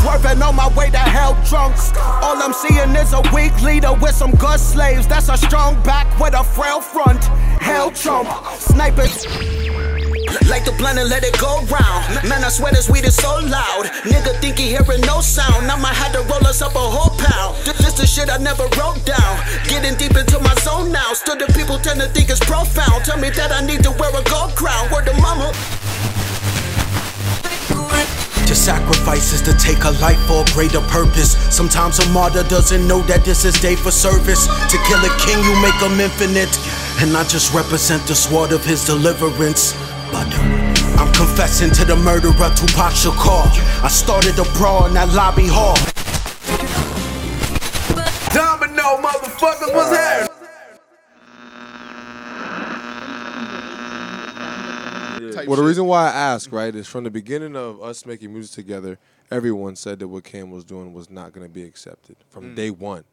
Swerving on my way to hell drunk. All I'm seeing is a weak leader with some good slaves. That's a strong back with a frail front. Hell trump. Snipers. Like the blunt and let it go round. Man, I swear this weed is so loud. Nigga think he hearing no sound. I might have to roll us up a whole pound. This, the shit I never wrote down. Getting deep into my zone now. Still the people tend to think it's profound. Tell me that I need to wear a gold crown. Word to mama. To sacrifice is to take a life for a greater purpose. Sometimes a martyr doesn't know that this is day for service. To kill a king, you make him infinite. And I just represent the sword of his deliverance. But uh, I'm confessing to the murderer Tupac Shakur. I started a brawl in that lobby hall. Domino, motherfuckers, what's happening? Well, the reason why I ask, right, is from the beginning of us making music together, everyone said that what Cam was doing was not going to be accepted from Mm. day one.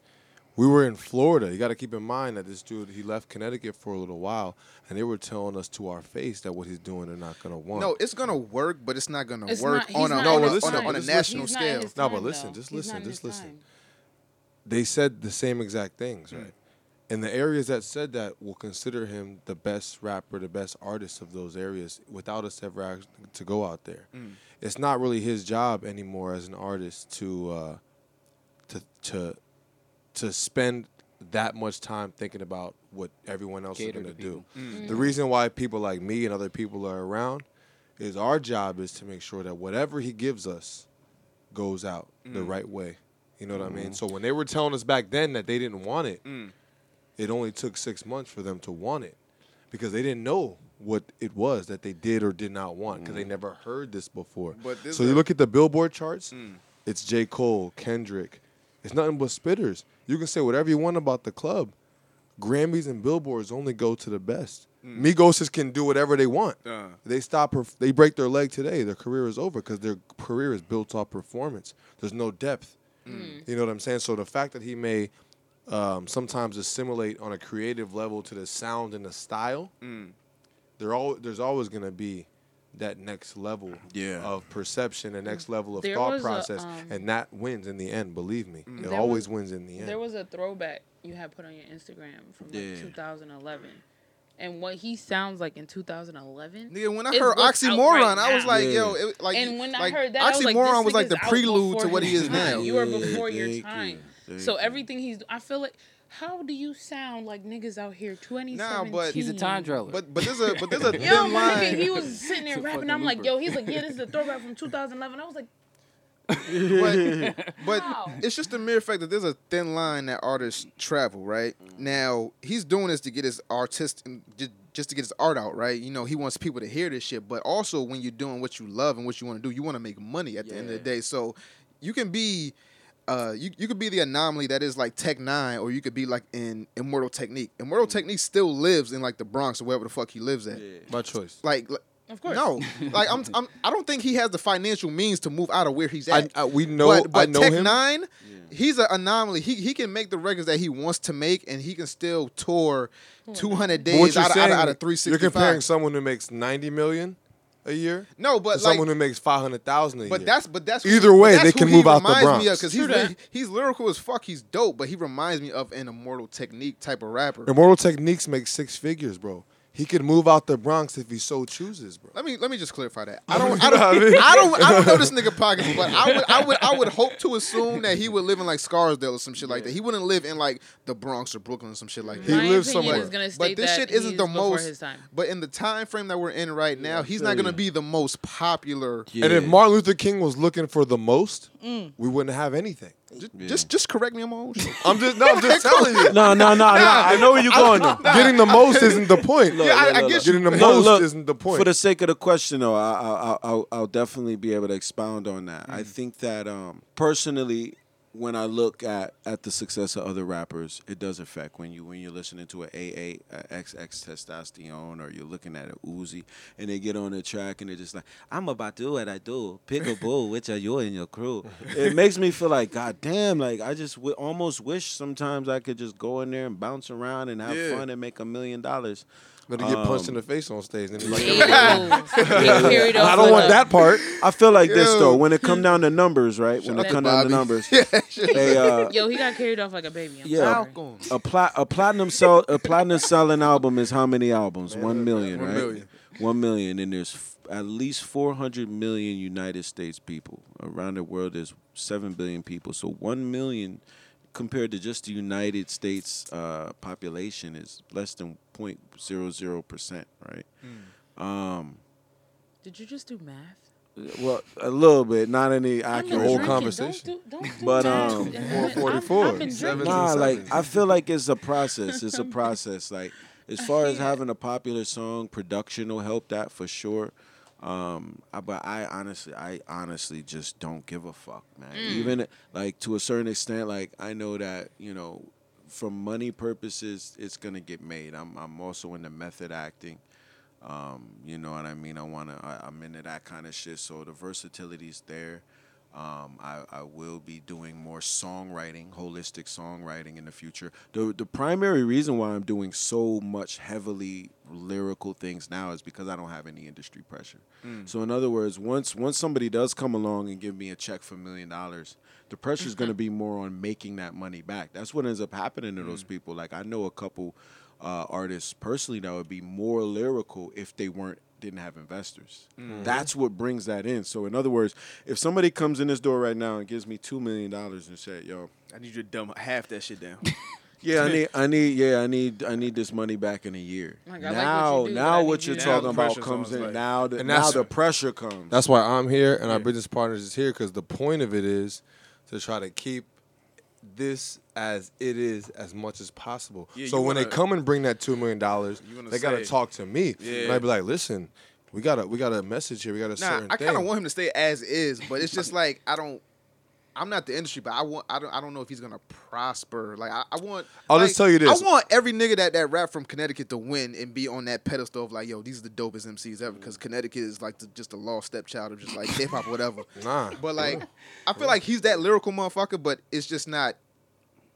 We were in Florida. You got to keep in mind that this dude he left Connecticut for a little while, and they were telling us to our face that what he's doing they're not going to want. No, it's gonna work, but it's not gonna work not- he's on a No, on listen, on a, on a national He's not in scale. his No, but listen, though. just He's listen, just listen. time. they said the same exact things, Mm. Right? And the areas that said that will consider him the best rapper, the best artist of those areas, without us ever ask to go out there. Mm. It's not really his job anymore as an artist to uh, to to to spend that much time thinking about what everyone else Cater is going to do. Mm. The reason why people like me and other people are around is our job is to make sure that whatever he gives us goes out the Mm. right way. You know what I mean? So when they were telling us back then that they didn't want it, Mm. It only took six months for them to want it because they didn't know what it was that they did or did not want because they never heard this before. But this so you look at the Billboard charts, Mm. it's J. Cole, Kendrick. It's nothing but spitters. You can say whatever you want about the club. Grammys and Billboards only go to the best. Migos just can do whatever they want. Uh. They stop. Perf- they break their leg today. Their career is over because their career is built off performance. There's no depth. You know what I'm saying? So the fact that he may um, sometimes assimilate on a creative level to the sound and the style, Mm. there all there's always gonna be that next level Yeah. of perception, the next level of There thought was a, process, um, and that wins in the end. Believe me, it always was- wins in the end. There was a throwback you had put on your Instagram from like Yeah. 2011. And what he sounds like in 2011. Nigga, when I heard oxymoron, right I was like, Yeah. yo, it, like, and when like, I heard that, I was like, oxymoron this was like the prelude to what he is now. You are Yeah, before your thank you. Time. Thank So you. everything he's, I feel like, how do you sound like niggas out here Twenty. 2017? but- He's a time traveler. But but there's a but there's a thin Yo, my nigga, line. he was sitting there rapping. I'm like, yo, he's like, yeah, this is a throwback from 2011. I was like, but but Wow. it's just a mere fact that there's a thin line that artists travel, right? Mm. Now he's doing this to get his artist just, just to get his art out, right? You know, he wants people to hear this shit, but also when you're doing what you love and what you want to do, you want to make money at the end of the day. So you can be uh, you, you could be the anomaly that is like Tech N9ne, or you could be like in Immortal Technique. Immortal Technique still lives in like the Bronx or wherever the fuck he lives at. My choice. Like, like- of course. no, like I'm, I'm, I don't think he has the financial means to move out of where he's at. I, I, we know. but but I know Tech him. Nine, he's an anomaly. He he can make the records that he wants to make, and he can still tour 200 days you're out, of, out, of, out of you're comparing someone who makes 90 million a year no, but like, someone who makes 500,000 a but year. that's but that's Either way, that's they can move out the Bronx. because he's that. li- he's lyrical as fuck. He's dope, but he reminds me of an Immortal Technique type of rapper. Immortal Techniques makes six figures, bro. He could move out the Bronx if he so chooses, bro. Let me let me just clarify that. I don't I know don't I mean? I don't I don't know this nigga pockets, but I would I would I would hope to assume that he would live in like Scarsdale or some shit like that. He wouldn't live in like the Bronx or Brooklyn or some shit like He that. My lives somewhere. is gonna But this that shit isn't the most- his time. But in the time frame that we're in right now, he's not gonna be the most popular. Yeah. And if Martin Luther King was looking for the most, Mm. we wouldn't have anything. Just, Yeah. just just correct me on my own shit. I'm just no, I'm just telling you. No, no, no, no. I know where you're going though. Getting the most isn't the point. Look, Yeah, I- look, I look, get look. you. Getting the Look, most look, isn't the point. For the sake of the question, though, I, I, I, I'll, I'll definitely be able to expound on that. I think that um, personally, when I look at, at the success of other rappers, it does affect when you when you're listening to a AA, a XX testosterone, or you're looking at a Uzi, and they get on the track and they're just like, "I'm about to do what I do, pick a bull, which are you and your crew." it makes me feel like, God damn, like I just w- almost wish sometimes I could just go in there and bounce around and have Yeah. fun and make a million dollars. But to get punched in the face on stage, and like, Ew. Get carried off I don't want that part. I feel like this though. When it come down to numbers, right? When it come to down to Bobby. numbers, they uh, Yo, he got carried off like a baby. I'm Yeah. sorry. A plat a platinum sell a platinum selling album is how many albums? One million, One right? million. One million, and there's f- at least four hundred million United States people around the world. There's seven billion people, so one million compared to just the United States uh, population is less than 0.00 percent, right? Um, Did you just do math? well, a little bit, not any I'm accurate. whole conversation. Don't do, don't do But, math. um, 444. I've been Seven- drinking. Nah, like. I feel like it's a process. It's a process. Like as far as having a popular song, production will help that for sure. Um, I, but I honestly, I honestly just don't give a fuck, man. Even like to a certain extent, like I know that you know, from money purposes, it's gonna get made. I'm I'm also into method acting. Um, you know what I mean? I wanna, I, I'm into that kind of shit. So the versatility's there. Um, I, I will be doing more songwriting, holistic songwriting in the future. The the primary reason why I'm doing so much heavily lyrical things now is because I don't have any industry pressure. So in other words, once once somebody does come along and give me a check for a million dollars, the pressure is going to be more on making that money back. That's what ends up happening to those people. Like I know a couple uh, artists personally that would be more lyrical if they weren't didn't have investors. Mm-hmm. That's what brings that in. So in other words, if somebody comes in this door right now and gives me two million dollars and said, "Yo, I need you to dumb half that shit down. yeah, I need, I need, yeah, I need, I need this money back in a year." Like, I like what now, do, now what you're you- Now talking about comes in. like- now, the, And now the pressure comes. That's why I'm here and our business partners is here because the point of it is to try to keep this as it is as much as possible. Yeah, so when they wanna- come and bring that two million dollars, they gotta talk to me. Yeah. And I'd be like, listen, we got a we got a message here. We got a Nah, certain I kind of want him to stay as is, but it's just like I don't. I'm not the industry, but I want. I don't. I don't know if he's gonna prosper. Like I, I want. Oh, I'll like, just tell you this. I want every nigga that that rap from Connecticut to win and be on that pedestal of like, yo, these are the dopest MCs ever. Because Connecticut is like the, just a lost stepchild of just like hip hop, whatever. Nah. But like, I feel like he's that lyrical motherfucker, but it's just not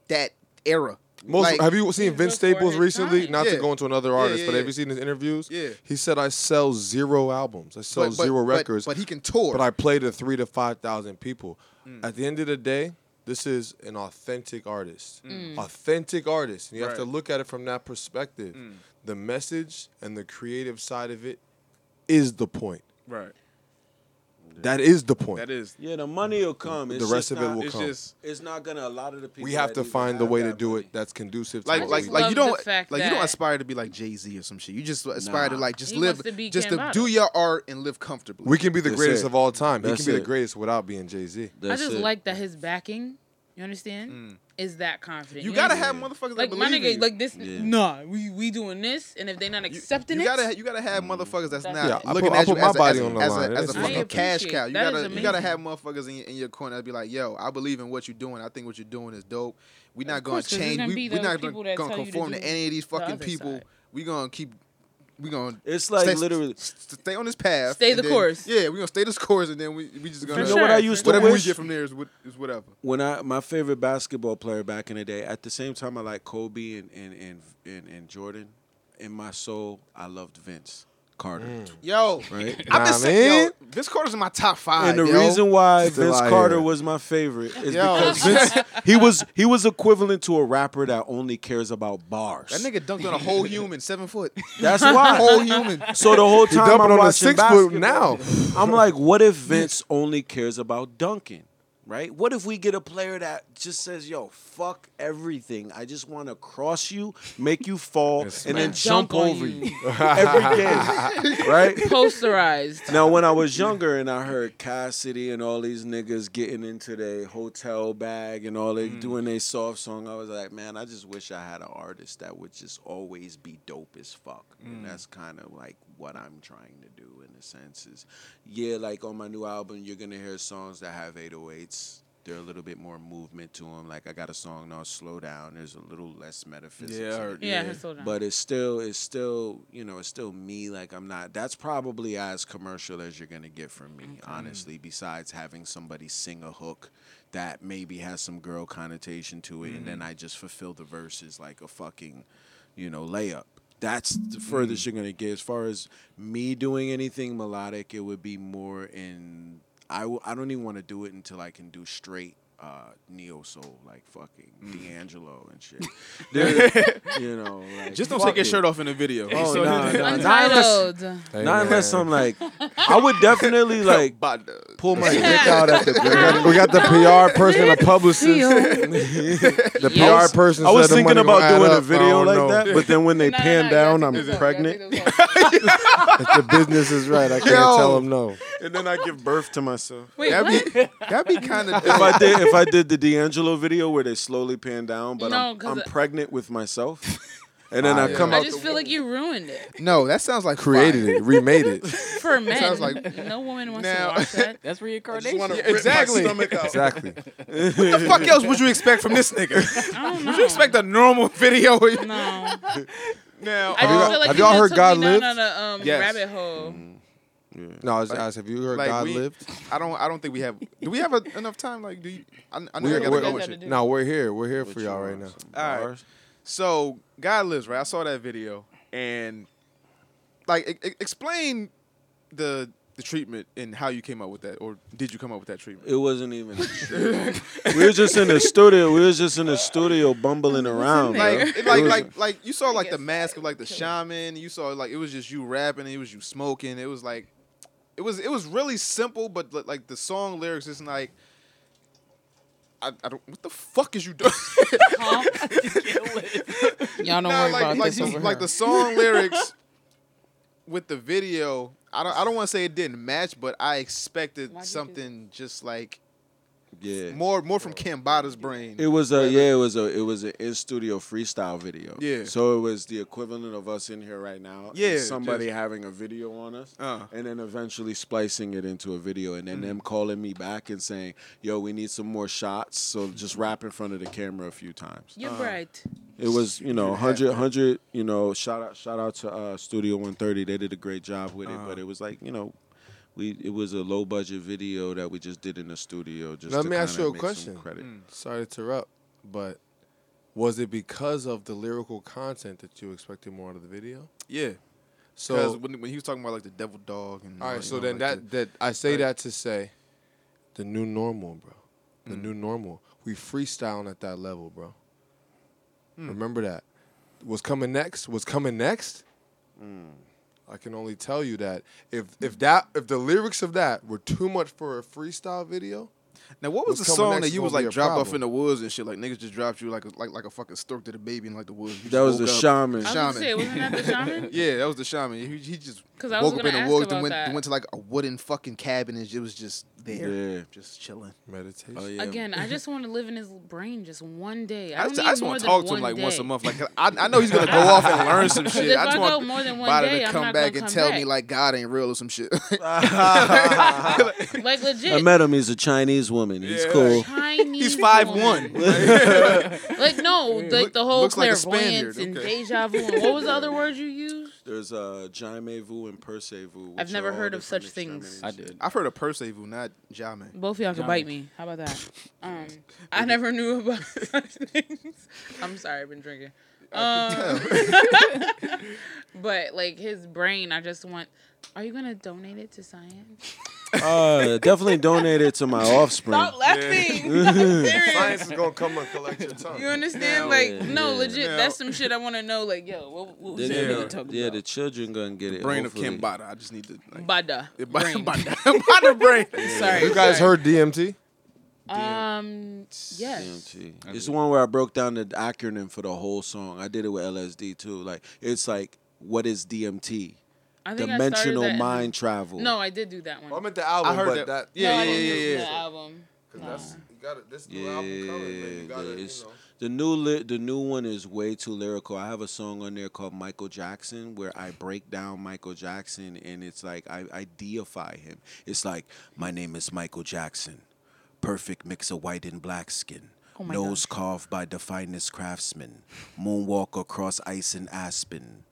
that era. Most Like, have you seen Vince Staples recently? time. Not Yeah. to go into another artist, yeah, but yeah. have you seen his interviews? Yeah. He said I sell zero albums. I sell but- but- zero records. but he can tour. But I play to three to five thousand people. Mm. At the end of the day, this is an authentic artist. Mm. Authentic artist. And you have to look at it from that perspective. Mm. The message and the creative side of it is the point. Right. That is the point. That is. yeah, the money will come. It's the rest just of it not- will It's come. just. It's not gonna. A lot of the people. we have to find the way to do money- it that's conducive to like what like we like love you the don't fact like you don't that- aspire to be like Jay Z or some shit. You just aspire to like just He live wants to be just Ken to Bottom. do your art and live comfortably. We can be the That's greatest it. of all time. He That's can be it. the greatest without being Jay Z. I That's just it. like that his backing. You understand? Mm. Mm. Is that confident? you gotta have motherfuckers like that my believe nigga, in you. like this. Yeah. Nah, we we doing this, and if they not You- accepting you it, gotta you gotta have motherfuckers that's That's not Yeah, I looking put- I at you put my as a, body as a, on the as line. a, It as a what fucking is. cash cow. You that is gotta you gotta amazing. have motherfuckers in your, in your corner that be like, yo, I believe in what you're doing. I think what you're doing is dope. We not gonna course, 'cause there's change. gonna we be we those not people gonna, that gonna tell you to conform to do any of these the fucking other people. side. We gonna keep. We gonna It's like stay, literally. stay on this path. Stay the then- course. Yeah, we gonna stay this course, and then we we just gonna You For know what I sure, used for to whatever we get from there is, what, is whatever. when I my favorite basketball player back in the day. At the same time, I like Kobe and and and and, and Jordan. In my soul, I loved Vince Carter. Mm. Yo, Right. I've been Nah, saying, yo, man. Vince Carter's in my top five. And the yo. reason why Still Vince Carter here. was my favorite is Yo. because Vince he was he was equivalent to a rapper that only cares about bars. that nigga dunked on a whole human, seven foot. That's why. whole human. So the whole He time I'm on a six foot now. I'm like, what if Vince only cares about dunking? Right? What if we get a player that just says, "Yo, fuck everything. I just want to cross you, make you fall, and then And jump over you." you every game." right? posterized. Now, when I was younger and I heard Cassidy and all these niggas getting into their hotel bag and all they mm. doing their soft song, I was like, man, I just wish I had an artist that would just always be dope as fuck. And mm. that's kind of like what I'm trying to do in a sense is, yeah, like on my new album, you're gonna hear songs that have 808s. They're a little bit more movement to them. Like I got a song now, "Slow Down." There's a little less metaphysics. Yeah, I in heard- it. Yeah, yeah. slow down. But it's still, it's still, you know, it's still me. Like I'm not. That's probably as commercial as you're gonna get from me, honestly. Besides having somebody sing a hook that maybe has some girl connotation to it, and then mm-hmm. I just fulfill the verses like a fucking, you know, layup. that's the furthest mm. you're gonna get. As far as me doing anything melodic, it would be more in. I w- I don't even want to do it until I can do straight uh, neo soul, like fucking D'Angelo and shit. You know, like, Just don't fuck take your shirt off in the video. Oh, So- nah, nah, not unless, Hey, not unless. I'm like, I would definitely like pull my dick out at the We got, we got the PR person, the publicist, the Yes. PR person. I was said the thinking about doing a up. I video like know. that, but then when they No, no, pan down, I'm gotta take those off, pregnant, you gotta take those off. If the business is right, I can't Yo. tell them no. and then I give birth to myself. Wait, That'd what? be, that'd be kind of. if I did if I did the D'Angelo video where they slowly pan down, but No, I'm, 'cause I'm it- pregnant with myself, and then I yeah. come I just feel like you ruined it No, that sounds like Created fire. it, remade it. for men. Sounds like- no woman wants Now- to watch that. That's reincarnation. wanna Yeah, rip my exactly. stomach out. Exactly. What the fuck else would you expect from this nigga? I don't know. Would you expect a normal video? No. Now, I Have just you- feel like have you y'all heard God me down on a um, Yes. rabbit hole. No, I was asked, have you heard Like, God we- lived? I don't. I don't think we have. Do we have a, enough time? Like, do you? I, I know We're, I gotta we're- go You and guys shit. gotta do- no, we're here. We're here for What y'all you right now. All right. So, God lives, right? I saw that video, and like, e- e- explain the the treatment and how you came up with that, or did you come up with that treatment? It wasn't even. we were just in the studio. We was just in the studio bumbling around. Like, It it- like, was- like, like you saw like the mask of like the shaman. You saw like it was just you rapping. It was you smoking. It was like, it was it was really simple, but like the song lyrics is like. I, I don't. What the fuck is you doing? Huh? Y'all don't Nah, worry like, about like, this over like here. the song lyrics with the video. I don't. I don't want to say it didn't match, but I expected Why'd you do something just like yeah. more more from Cambatta's brain. It was a yeah, it was a it was an in studio freestyle video. Yeah. So it was the equivalent of us in here right now. Yeah, somebody just- having a video on us. Uh. And then eventually splicing it into a video and then Mm. them calling me back and saying, Yo, we need some more shots. So just rap in front of the camera a few times. You're uh, bright. It was, you know, 100, 100, you know, shout out shout out to uh, Studio 130. They did a great job with it, Uh-huh. but it was like, you know, we it was a low budget video that we just did in the studio just Let to me ask you a question. Credit. Sorry to interrupt, but was it because of the lyrical content that you expected more out of the video? yeah. So, Because when, when he was talking about like the devil dog and all right. like, So you know, then like that that I say like- that to say, the new normal, bro. The Mm. new normal. We freestyling at that level, bro. Hmm. Remember that. What's coming next. What's coming next. Hmm. I can only tell you that if if that if the lyrics of that were too much for a freestyle video, Now, what was What's the song that you was like a dropped off in the woods and shit? Like niggas just dropped you like a, like like a fucking stork to the baby in like the woods. You That was the woke up. shaman. I was Shaman. say, wasn't that the shaman? Yeah, that was the shaman. He, he just 'Cause I woke up in the woods and went, went to like a wooden fucking cabin and it was just there, Yeah. just chilling. meditation. Oh, yeah. Again, I just want to live in his brain just one day. I I just, just want to talk to him one like once a month. Like I, I know he's gonna go off and learn some shit. if I just I want more than one day, to I'm come not back gonna and come tell back. me like God ain't real or some shit. Like legit. I met him. He's a Chinese woman. He's Yeah. cool. Chinese he's five woman. one. Like no, like Look- the whole looks like a clairvoyance Spaniard, and okay. deja vu. And what was the other word you used? There's uh, jamais vu and Perse Vu. I've never heard of such things. I did. I've heard of Persevu, not Jame. Both of y'all could bite me. How about that? Um, I never knew about such things. I'm sorry, I've been drinking. Um, but like his brain, I just want. Are you gonna donate it to science? Uh, definitely donate it to my offspring. Stop laughing. I'm. Science is gonna come and collect your tongue. You understand? Now- like, Yeah, no, yeah. legit. Now- that's some shit I want to know. Like, yo, what, what was They're that gonna- nigga talking yeah, about? the children gonna get it. Brain of hopefully. Cambatta. I just need to. Like, Bada. Yeah, brain. Bada. Bada brain. Sorry. You guys sorry. heard DMT? Um. Yes. DMT. It's the one where I broke down the acronym for the whole song. I did it with LSD too. Like it's like, what is DMT? I think I started Dimensional that in mind travel. No, I did do that one. Oh, I meant the album, I heard but that- that, Yeah, no, I yeah, yeah, yeah. the album. Cause that's you got. This new Yeah, album coming, man. You gotta, you know. the new li- the new one is way too lyrical. I have a song on there called Michael Jackson where I break down Michael Jackson and it's like I, I deify him. It's like my name is Michael Jackson, perfect mix of white and black skin. Oh my Nose gosh. carved by the finest craftsmen, moonwalk across ice and aspen.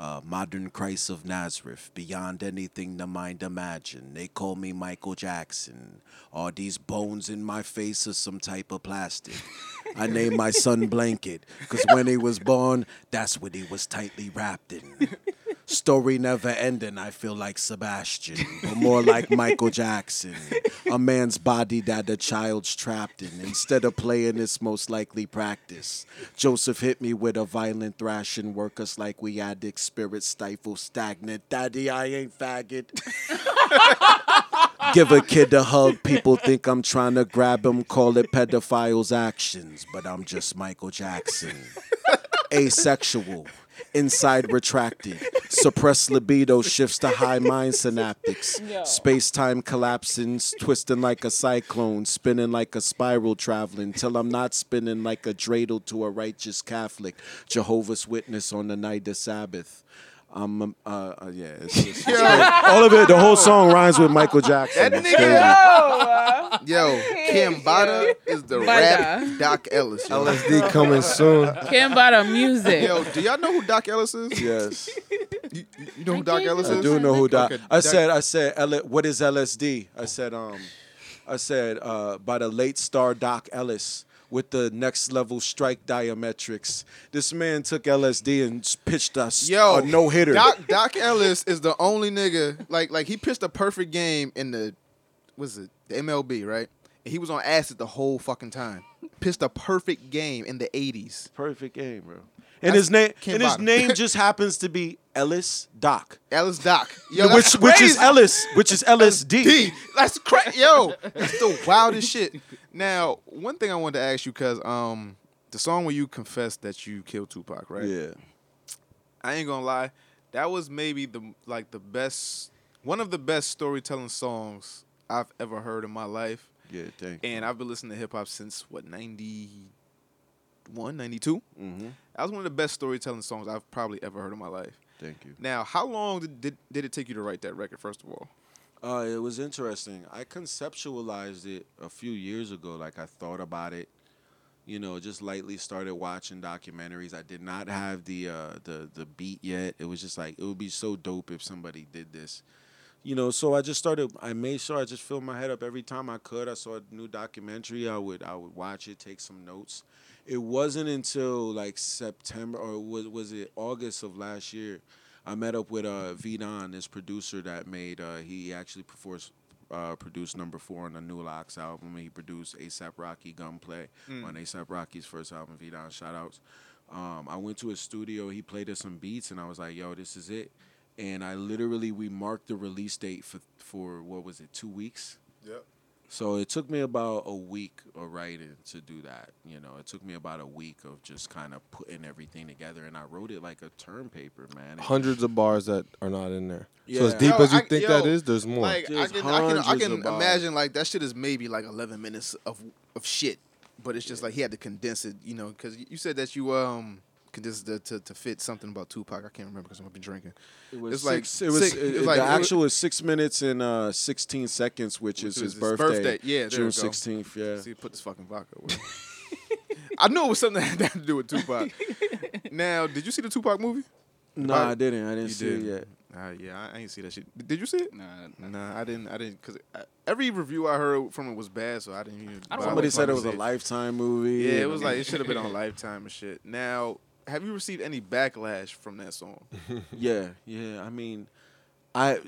Uh, modern Christ of Nazareth, beyond anything the mind imagine. They call me Michael Jackson. All these bones in my face are some type of plastic. I named my son Blanket, because when he was born, that's what he was tightly wrapped in. Story never ending, I feel like Sebastian, but more like Michael Jackson. A man's body that a child's trapped in. Instead of playing this most likely practice, Joseph hit me with a violent thrashing, work us like we addicts, spirit stifle stagnant. Daddy, I ain't faggot. Give a kid a hug, people think I'm trying to grab him, call it pedophile's actions, but I'm just Michael Jackson. Asexual, inside retracted, suppressed libido shifts to high mind synaptics, space time collapsing, twisting like a cyclone, spinning like a spiral traveling, till I'm not spinning like a dreidel to a righteous Catholic, Jehovah's Witness on the night of Sabbath. I'm, um, uh, uh, yeah, it's just, all of it. The whole song rhymes with Michael Jackson. That It's nigga- crazy. Yo, Cambatta is the Bada. rap Doc Ellis. Yo. LSD coming soon. Cambatta music. Yo, do y'all know who Doc Ellis is? Yes. You, you know who I Doc Ellis is? I do know who that. Okay, I said, I said, L- what is LSD? I said, um, I said, uh, by the late star Doc Ellis with the next level strike diametrics. This man took LSD and pitched us Yo, a no hitter. Doc Doc Ellis is the only nigga like like he pitched a perfect game in the was it the MLB right? And he was on acid the whole fucking time. Pitched a perfect game in the '80s. Perfect game, bro. And That's his name, and his Bottom. name just happens to be Ellis Doc, Ellis Doc, yo, which that's which is. Ellis, which is LSD. D. That's crazy, yo. That's the wildest shit. Now, one thing I wanted to ask you, cause um, the song where you confessed that you killed Tupac, right? Yeah, I ain't gonna lie, that was maybe the like the best, one of the best storytelling songs I've ever heard in my life. yeah, thank you. And I've been listening to hip hop since what 91, 92? Mm-hmm. That was one of the best storytelling songs I've probably ever heard in my life. Thank you. Now, how long did, did, did it take you to write that record? First of all, Uh, it was interesting. I conceptualized it a few years ago. Like I thought about it, you know, just lightly started watching documentaries. I did not have the uh, the the beat yet. It was just like it would be so dope if somebody did this, you know. So I just started. I made sure I just filled my head up every time I could. I saw a new documentary. I would I would watch it, take some notes. It wasn't until like September or was was it August of last year. I met up with uh Vidon, this producer that made uh he actually performs uh produced number four on the New Locks album. He produced ASAP Rocky Gunplay on ASAP Rocky's first album, Vidon shout outs. Um I went to his studio, he played us some beats and I was like, yo, this is it. And I literally we marked the release date for for what was it, two weeks? Yep. So it took me about a week of writing to do that. You know, it took me about a week of just kind of putting everything together, and I wrote it like a term paper, man. It- Hundreds of bars that are not in there. So as deep Yo, as you I- think yo, that is, there's more. Like I can, I can, I can imagine like that shit is maybe like 11 minutes of of shit, but it's just like he had to condense it, you know, because you said that you um condensed it to, to fit something about Tupac. I can't remember because I've been drinking. It was It's like it was six- it- it's it- like- the it was- actual is six minutes and uh, sixteen seconds, which, is Which his is his birthday. birthday. Yeah, there June sixteenth. Yeah. See, put this fucking vodka. away. I knew it was something that had to do with Tupac. now, did you see the Tupac movie? No, Bible- I didn't. I didn't You see did. it yet. Uh, yeah, I, I ain't see that shit. Did you see it? Nah, nah. Nah, I didn't. I didn't because every review I heard from it was bad, so I didn't even. I don't Somebody said it was see a lifetime movie. Yeah, it was like it should have been on Lifetime and shit. Now, have you received any backlash from that song? Yeah, yeah. I mean, I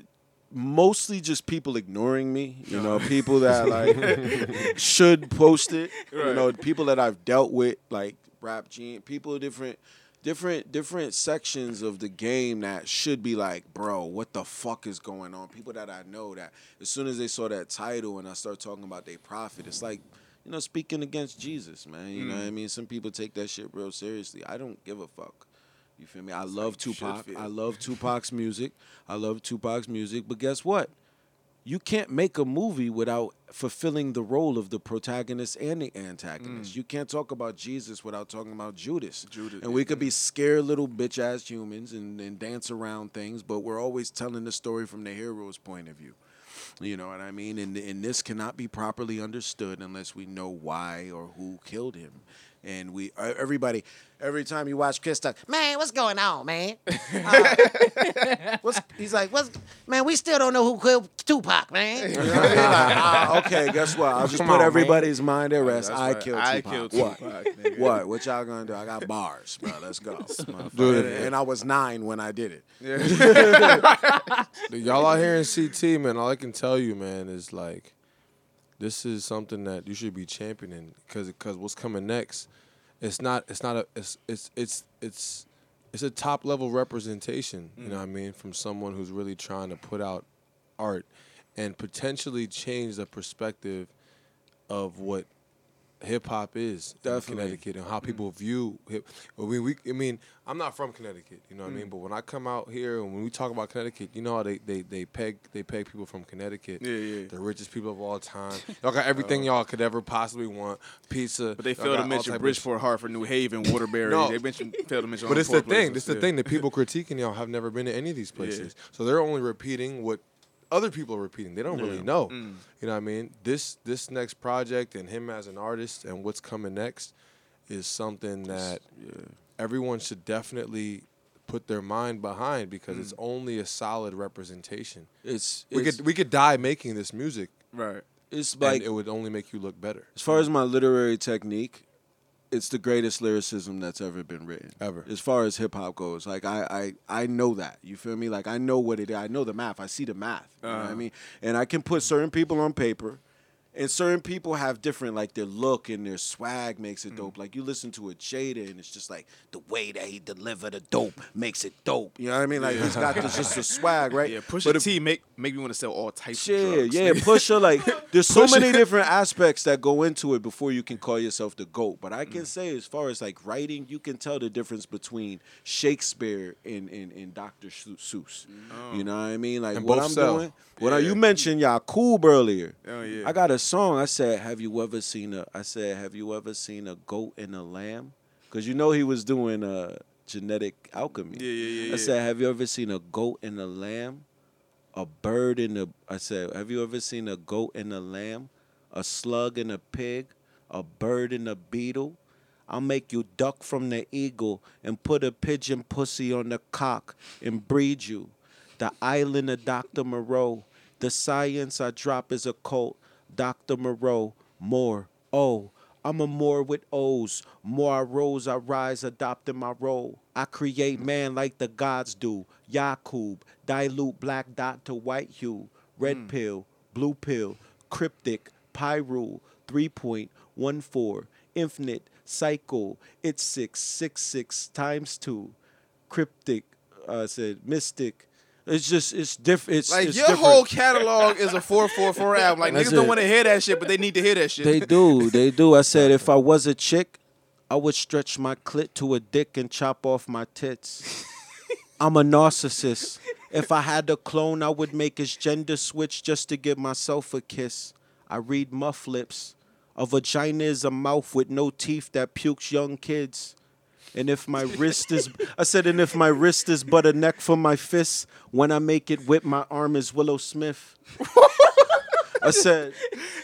mostly just people ignoring me. You know, people that like should post it. You know, people that I've dealt with, like rap gene, people different, different, different sections of the game that should be like, bro, what the fuck is going on? People that I know that as soon as they saw that title and I start talking about their profit, it's like. You know, speaking against Jesus, man. You know what I mean? Some people take that shit real seriously. I don't give a fuck. You feel me? I love like Tupac. I love Tupac's music. I love Tupac's music. But guess what? You can't make a movie without fulfilling the role of the protagonist and the antagonist. You can't talk about Jesus without talking about Judas. Mm. Judas, And we could be scared little bitch ass humans and, and dance around things, but we're always telling the story from the hero's point of view. You know what I mean? And, and this cannot be properly understood unless we know why or who killed him. And we uh, everybody every time you watch Chris talk, man, what's going on, man? Uh, what's he's like, what's man? We still don't know who killed Tupac, man. You know what I? Like, ah, okay, guess what? I'll just Come put on, man. everybody's mind at rest. I killed I Tupac. killed what? Tupac, nigga. What? What y'all gonna do? I got bars, bro. Let's go. Dude, and, and I was nine when I did it. Dude, y'all out here in CT, man. All I can tell you, man, is like, this is something that you should be championing because because what's coming next, it's not it's not a it's it's it's it's it's a top level representation. You know mm. what I mean from someone who's really trying to put out art and potentially change the perspective of what hip hop is in Definitely. Connecticut and how people view hip. I mean, we. I mean, I'm not from Connecticut, you know what I Mm. mean. But when I come out here and when we talk about Connecticut, you know how they they, they peg they peg people from Connecticut. Yeah, yeah. The richest people of all time. Y'all got everything y'all could ever possibly want. Pizza. But they failed to mention Bridgeport, Hartford, New Haven, Waterbury. No. They mentioned, failed to mention. but it's the thing. places, This the thing that people critiquing y'all have never been to any of these places. So they're only repeating what other people are repeating. They don't really know. Mm. You know what I mean? This this next project and him as an artist and what's coming next is something that everyone should definitely put their mind behind because it's only a solid representation. It's, We it's, could we could die making this music Right. it's like like it would only make you look better. as far as my literary technique, it's the greatest lyricism that's ever been written. Ever. As far as hip hop goes. Like I, I I know that. You feel me? Like I know what it is. I know the math. I see the math. You know what I uh-huh. mean? And I can put certain people on paper. And certain people have different, like their look and their swag makes it dope. Like you listen to a Jada, and it's just like the way that he delivered the dope makes it dope. You know what I mean? Like he's got this, just the swag, right? Yeah, push But if- T make make me want to sell all types yeah, of drugs. yeah, Pusha. Like, there's so Pusha. many different aspects that go into it before you can call yourself the goat. But I Mm. can say, as far as like writing, you can tell the difference between Shakespeare and and, and Dr. Seuss. Mm. You know what I mean? Like And what I'm sell. doing. What I, you mentioned Yakub earlier. Oh, yeah. I got a song. I said, "Have you ever seen a?" I said, "Have you ever seen a goat and a lamb?" Because you know he was doing uh, genetic alchemy. Yeah, yeah, yeah, I said, "Have you ever seen a goat and a lamb?" a bird and I said, have you ever seen a goat and a lamb, a slug and a pig, a bird and a beetle? I'll make you duck from the eagle and put a pigeon pussy on the cock and breed you. The island of Dr. Moreau. The science I drop is a cult. Dr. Moreau, more. Oh, I'm a more with O's. More I rose, I rise, adopting my role. I create man like the gods do. Yakub, dilute black dot to white hue. Red pill, blue pill, cryptic, pyrule, 3.14, infinite, cycle, it's six, six, six times two. Cryptic, uh, I said mystic. It's just, it's different. It's, Like it's your different. whole catalog is a four four four album. Like That's niggas don't want to hear that shit, but they need to hear that shit. They do. They do. I said if I was a chick, I would stretch my clit to a dick and chop off my tits. I'm a narcissist. If I had a clone, I would make his gender switch just to give myself a kiss. I read muff lips. A vagina is a mouth with no teeth that pukes young kids. And if my wrist is, I said, and if my wrist is but a neck for my fist, when I make it whip, my arm is Willow Smith. I said,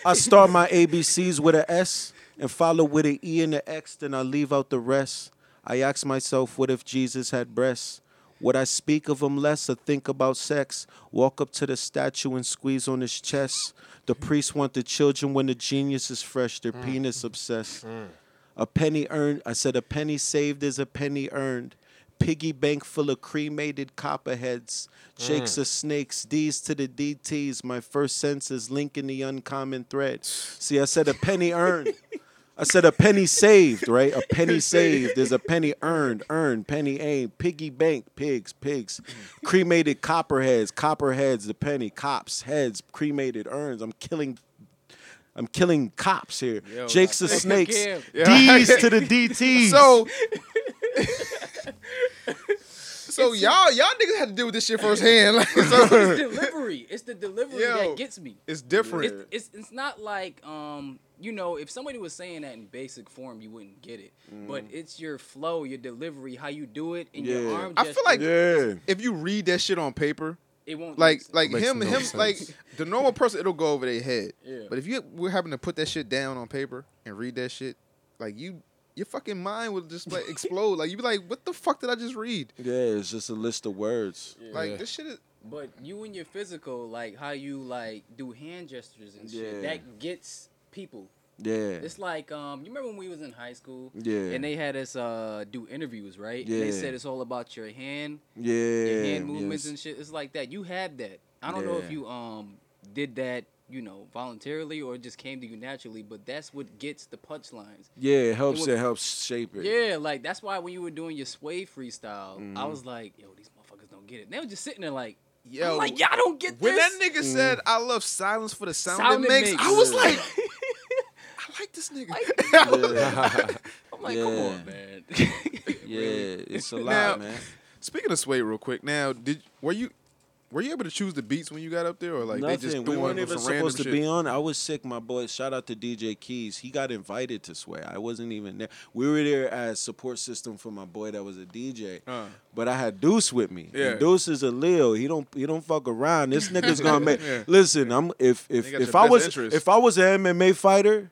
I start my ABCs with an S and follow with an E and an X, then I leave out the rest. I ask myself, what if Jesus had breasts? Would I speak of him less or think about sex? Walk up to the statue and squeeze on his chest. The priests want the children when the genius is fresh, their mm. penis obsessed. Mm. A penny earned, I said, a penny saved is a penny earned. Piggy bank full of cremated copperheads. Jakes mm. of snakes, D's to the DTs. My first sense is linking the uncommon thread. See, I said a penny earned. I said a penny saved, right? A penny saved is a penny earned, earned, penny aimed, piggy bank, pigs, pigs, cremated copperheads, copperheads, the penny, cops, heads, cremated urns. I'm killing, I'm killing cops here. Jakes of snakes, D's to the DTs. So, so y'all y'all niggas had to deal with this shit firsthand. Like, so it's delivery. It's the delivery Yo, that gets me. it's different. It's, it's it's not like um you know if somebody was saying that in basic form you wouldn't get it, but it's your flow, your delivery, how you do it, and your Yeah. arm. I feel like yeah. if you read that shit on paper, it won't like like Makes him no him sense. like the normal person, it'll go over their head. Yeah. But if you we're having to put that shit down on paper and read that shit, like you your fucking mind will just like explode. Like you'd be like, what the fuck did I just read? Yeah, it's just a list of words. Like this shit is. But you and your physical, like how you like do hand gestures and shit, Yeah. that gets people. Yeah. It's like um, you remember when we was in high school? Yeah. And they had us uh do interviews, right? And Yeah. they said it's all about your hand, Yeah. your hand movements yes. and shit. It's like that. You have that. I don't know if you um did that, you know, voluntarily or it just came to you naturally, but that's what gets the punchlines. Yeah, it helps. would- It helps shape it. Yeah, like that's why when you were doing your sway freestyle, I Mhm. was like, yo, these motherfuckers don't get it. And they were just sitting there like, Yo, I'm like, y'all don't get when this. When that nigga said, "I love silence for the sound, Sound it it makes," makes. I was Yeah. like, "I like this nigga." I'm like, come on, man. Yeah, it's a lot, Now- man. Speaking of Sway, real quick. Now, did were you were you able to choose the beats when you got up there, or like Nothing. they just we throwing weren't even supposed to shit? be on. I was sick, my boy. Shout out to DJ Keys. He got invited to Sway. I wasn't even there. We were there as support system for my boy that was a DJ. Uh. But I had Deuce with me. Yeah. And Deuce is a Leo. He don't he don't fuck around. This nigga's gonna make. Yeah. Listen, I'm if if They if I was interest. if I was an MMA fighter,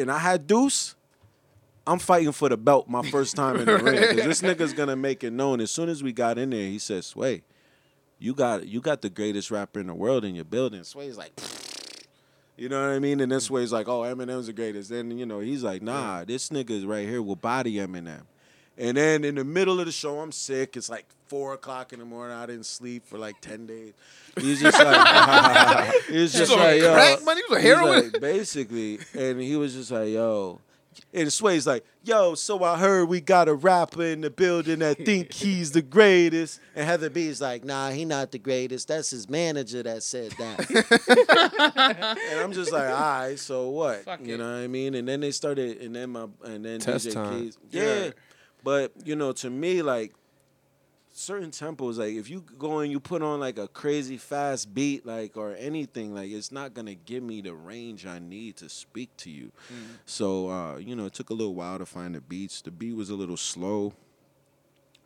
and I had Deuce. I'm fighting for the belt my first time in the ring because this nigga's gonna make it known. As soon as we got in there, he said, "Sway, you got you got the greatest rapper in the world in your building." Sway's like, you know what I mean? And then Sway's like, "Oh, Eminem's the greatest." Then you know he's like, "Nah, this nigga's right here will body Eminem." And then in the middle of the show, I'm sick. It's like four o'clock in the morning. I didn't sleep for like ten days. He's just like, he's just on like, yo, crack, man? He was on he's heroin? like, basically, and he was just like, yo. And Sway's like, yo, so I heard we got a rapper in the building that think he's the greatest. And Heather B's like, nah, he not the greatest. That's his manager that said that. and I'm just like, all right, so what? Fuck you it. know what I mean? And then they started, and then my, and then Test DJ time. Keys, yeah. But you know, to me, like certain tempos, like if you go and you put on like a crazy fast beat, like or anything, like it's not gonna give me the range I need to speak to you. So uh, you know, it took a little while to find the beats. The beat was a little slow,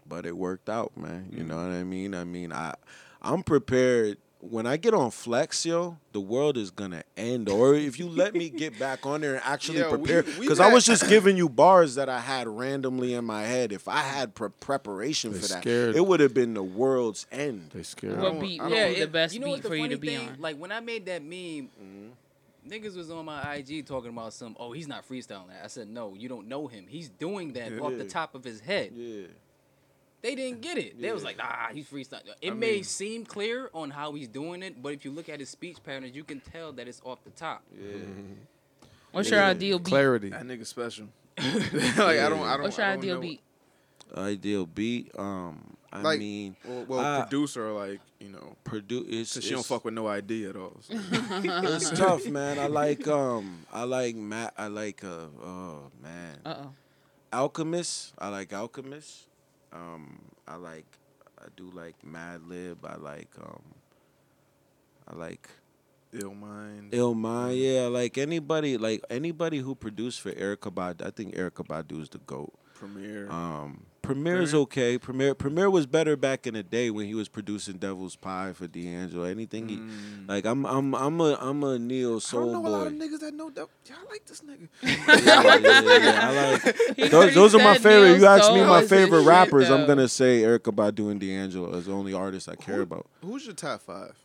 but it worked out, man. You know what I mean? I mean, I I'm prepared. When I get on Flex, yo, the world is gonna end. Or if you let me get back on there and actually Yo, prepare, because I was just giving you bars that I had randomly in my head. If I had pre- preparation They for that, scared. it would have been the world's end. They scared. What beat I would don't- be the best you know beat the for you to be thing? on? Like when I made that meme, Mm-hmm. niggas was on my IG talking about some. Oh, he's not freestyling that. I said no, you don't know him. He's doing that off the top of his head. Yeah. They didn't get it. They was like, ah, he's freestyling. It may seem clear on how he's doing it, but if you look at his speech patterns, you can tell that it's off the top. Yeah. What's your ideal beat? Clarity. That nigga special. like I don't, I don't. What's your don't ideal know. beat? Ideal beat. Um, I Like, mean, Well, well uh, producer, like you know, produce. It's, since she don't fuck with no idea at all. so. It's tough, man. I like um, I like Matt. I like uh, oh man, Uh oh. Alchemist. I like Alchemist. Um, I like, I do like Madlib. I like um, I like Ill mind. Ill Mind. Yeah, like anybody, like anybody who produced for Erykah Badu. I think Erykah Badu is the goat. Premier. Um, Premier is okay. Premier Premier was better back in the day when he was producing Devil's Pie for D'Angelo. Anything he like, I'm I'm I'm a I'm a neo Mm. I don't know boy. a lot of niggas that know that. Y'all like this nigga. yeah, yeah, yeah. I like those, those are my favorite. You ask me my favorite rappers. I'm gonna say Erykah Badu and D'Angelo as the only artists I care about. Who's your top five?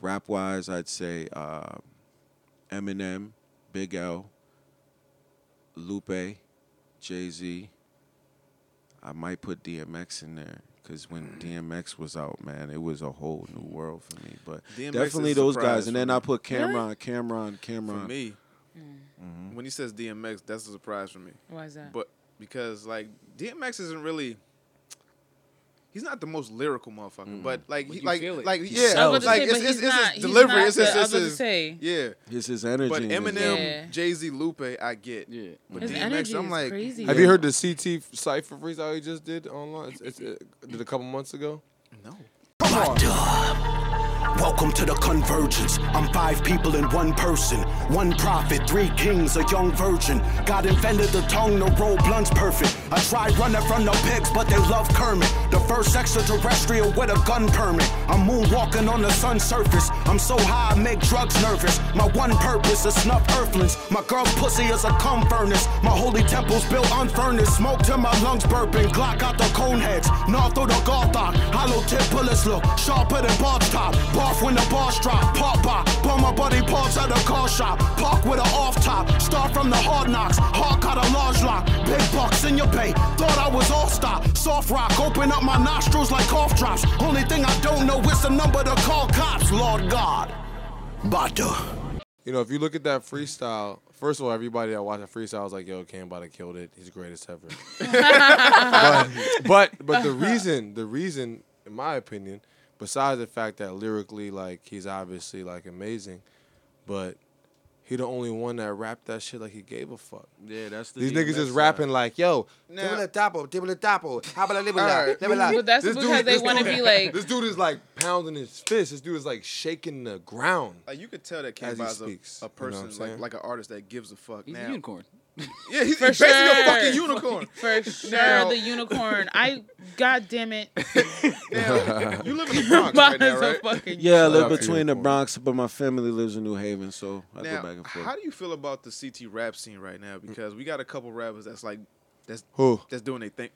Rap wise, I'd say uh, Eminem, Big L, Lupe, Jay Z. I might put DMX in there because when DMX was out, man, it was a whole new world for me. But DMX definitely those guys. And then. I put Cameron, Cameron, Cameron. For Cameron. me, Mm-hmm. when he says DMX, that's a surprise for me. Why is that? But because like DMX isn't really. He's not the most lyrical motherfucker, mm-hmm. but like, But he, you like, it. like, He yeah, I was about to like say, it's, it's, he's it's not- his delivery. It's his, I it's about his, yeah. His his energy. But Eminem, Yeah. Jay Z, Lupe, I get. Yeah. But His DMX, energy I'm like, crazy. Have Yeah. you heard the CT Cypher freestyle he just did online? It's, it's, it did a couple months ago. No. Come on. Welcome to the convergence. I'm five people in one person. One prophet, three kings, a young virgin. God invented the tongue the roll blunts perfect. I tried running from the pigs, but they love Kermit. The first extraterrestrial with a gun permit. I'm moonwalking on the sun's surface. I'm so high, I make drugs nervous. My one purpose is snuff earthlings. My girl's pussy is a cum furnace. My holy temple's built on furnace. Smoke till my lungs burping. Glock out the cone heads. North through the Gothard. Hollow tip bullets look sharper than barge top. Barf when the bars drop. Pop pop. Pull my buddy parts at the car shop. Park with an off top. Start from the hard knocks. Hard got a large lock. Big bucks in your pay. Thought I was all stop. Soft rock. Open up my nostrils like cough drops. Only thing I don't know is the number to call cops. Lord God. Bata. You know, if you look at that freestyle, first of all, everybody that watched the freestyle was like, "Yo, Cambatta killed it. He's the greatest ever." but, but but the reason, the reason, in my opinion, besides the fact that lyrically, like he's obviously like amazing, but he the only one that rapped that shit like he gave a fuck. Yeah, that's the These niggas just side. rapping like, "Yo, Now- tibble tapo, tibble tapo, habla libla, Alright. libla." But that's This because they this wanna dude- be like- This dude is like pounding his fist. This dude is like shaking the ground. Like you could tell that As he Cambatta's speaks, a, a you know what person I'm saying? like like an artist that gives a fuck. He's now, a unicorn. Yeah, he's, For he's basically a fucking unicorn. For sure, Now- the unicorn. I, god damn it. Now, you live in the Bronx right now, Bada's right? a fucking Yeah, I Shout live out to between the boy. Bronx, but my family lives in New Haven, so I Now, go back and forth. how do you feel about the CT rap scene right now? Mm. Because we got a couple rappers that's like that's Who? that's doing their thing.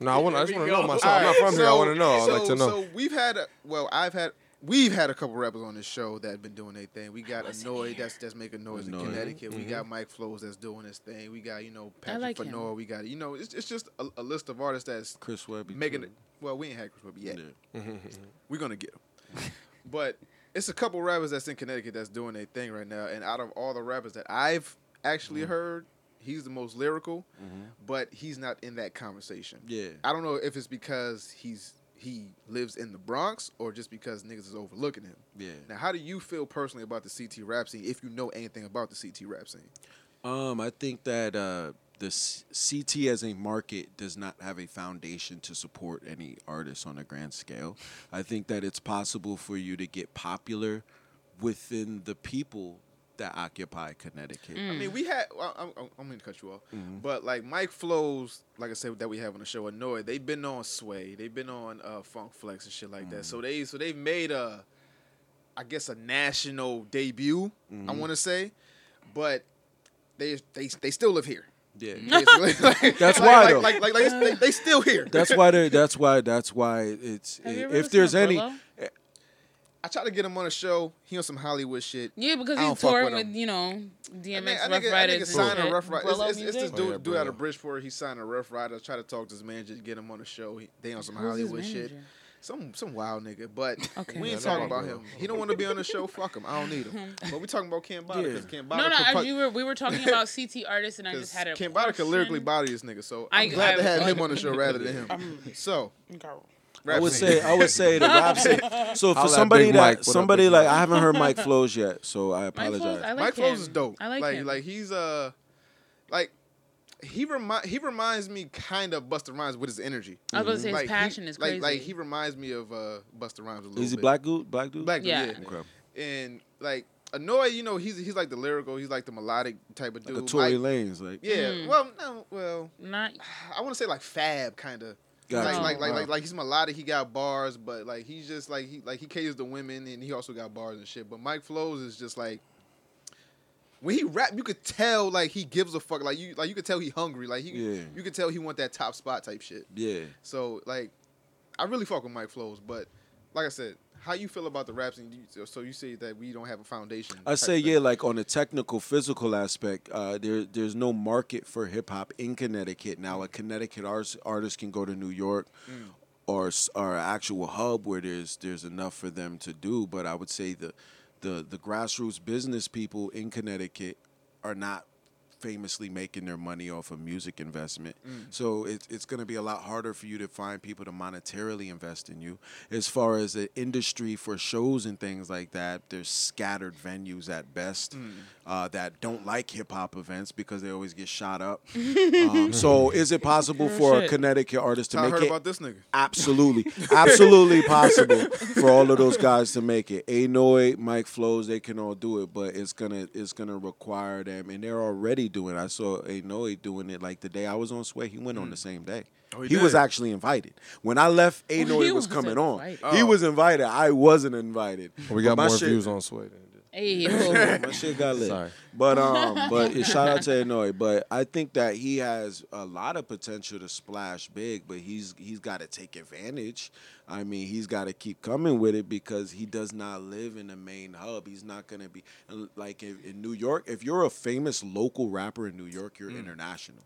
No, I want. I just want to know go. myself. I'm not from here. I want to know. I'd so, like to know. So we've had, a, well, I've had, we've had a couple rappers on this show that have been doing their thing. We got Anoyd that's that's making noise in Connecticut. We Mm-hmm. got Mike Flows that's doing his thing. We got you know I Patrick like him. Fenor. We got you know it's, it's just a, a list of artists that's Chris Webby making too. it. Well, we ain't had Chris Webby yet. Yeah. We're gonna get him. but it's a couple rappers that's in Connecticut that's doing their thing right now. And out of all the rappers that I've actually heard, he's the most lyrical. But he's not in that conversation. Yeah. I don't know if it's because he's he lives in the Bronx or just because niggas is overlooking him. Yeah. Now, how do you feel personally about the CT rap scene if you know anything about the CT rap scene? Um, I think that uh, the C- CT as a market does not have a foundation to support any artists on a grand scale. I think that it's possible for you to get popular within the people that occupy Connecticut. I mean, we had. I'm, I'm, I'm going to cut you off, Mm-hmm. but like Mike Flows, like I said, that we have on the show, Anoyd. They've been on Sway, they've been on uh, Funk Flex and shit like that. Mm-hmm. So they, so they've made a, I guess, a national debut. Mm-hmm. I want to say, but they they they still live here. Yeah. Like- That's like, why, like, though. Like, like, like, they, they still here. That's why. they're- That's why. That's why it's. Have if there's any, Brillo? I tried to get him on a show. He on some Hollywood shit. Yeah, because I don't he's fuck touring with with, you know, I DMX, think- I Rough think- I think Riders. it's and signing. Ruff Ryders. It's, it's, it's this music? Oh, yeah, dude, dude out Brillo. of Bridgeport. He signed a Ruff Ryders. I try to talk to his manager to get him on the show. He, they on some Who's Hollywood shit. Some some wild nigga, but Okay. we ain't Yeah, talking about Brillo. him. He don't want to be on the show. Fuck him. I don't need him. but we talking about Cambatta Yeah. because Cambatta No, no, could as you were, we were talking about CT artists, and I just had a Cam Bada could lyrically question. body this nigga. So I- I'm glad to have him on the show rather than him. So I would scene. say. I would say the rap scene. So for Holla at somebody Big that Mike. What up, somebody Big like I haven't heard Mike Flows yet, so I Mike Flows, apologize. I like Mike him. Flows is dope. I like, like him. like he's uh like he remi- he reminds me kind of Busta Rhymes with his energy. I was about to say his Like, he- passion is crazy. Like like he reminds me of uh Busta Rhymes a little bit. Is he bit. black dude? Black dude? Black dude, Yeah. yeah. Okay. And like Anoyd, you know, he's he's like the lyrical, he's like the melodic type of Like dude. a Tory Like- Lanez, like yeah. Mm. Well, no, well, Not I want to say like Fab kind of. Gotcha. Like, like, like, like, like he's melodic. He got bars, but like he's just like he like he caters to women, and he also got bars and shit. But Mike Flows is just like when he rap, you could tell like he gives a fuck. Like you, like you could tell he hungry. Like he, Yeah. you could tell he want that top spot type shit. yeah. So like, I really fuck with Mike Flows, but like I said, how you feel about the raps? scene? You- So you say that we don't have a foundation. I say yeah, like on a technical, physical aspect, uh, there there's no market for hip hop in Connecticut now. A Connecticut artist artist can go to New York, or s- or an actual hub where there's there's enough for them to do. But I would say the the the grassroots business people in Connecticut are not famously making their money off of music investment. So it, it's going to be a lot harder for you to find people to monetarily invest in you. As far as the industry for shows and things like that, there's scattered venues at best uh, that don't like hip hop events because they always get shot up. um, so is it possible for a. Connecticut artist to I make heard it? about this nigga. Absolutely, absolutely possible for all of those guys to make it. Anoyd, Mike Flows, they can all do it, but it's gonna it's gonna require them, and they're already doing. it. I saw Anoyd doing it like the day I was on Sway. He went on the mm. same day. Oh, he he was actually invited. When I left, oh, Anoyd he was was coming on. invited. He Oh. was invited. I wasn't invited. We got my more shit- views on Sway than it did. Hey, yo. my shit got lit. Sorry. But um, but shout out to Anoyd. But I think that he has a lot of potential to splash big. But he's he's got to take advantage. I mean, he's got to keep coming with it because he does not live in the main hub. He's not gonna be like in, in New York. If you're a famous local rapper in New York, you're international.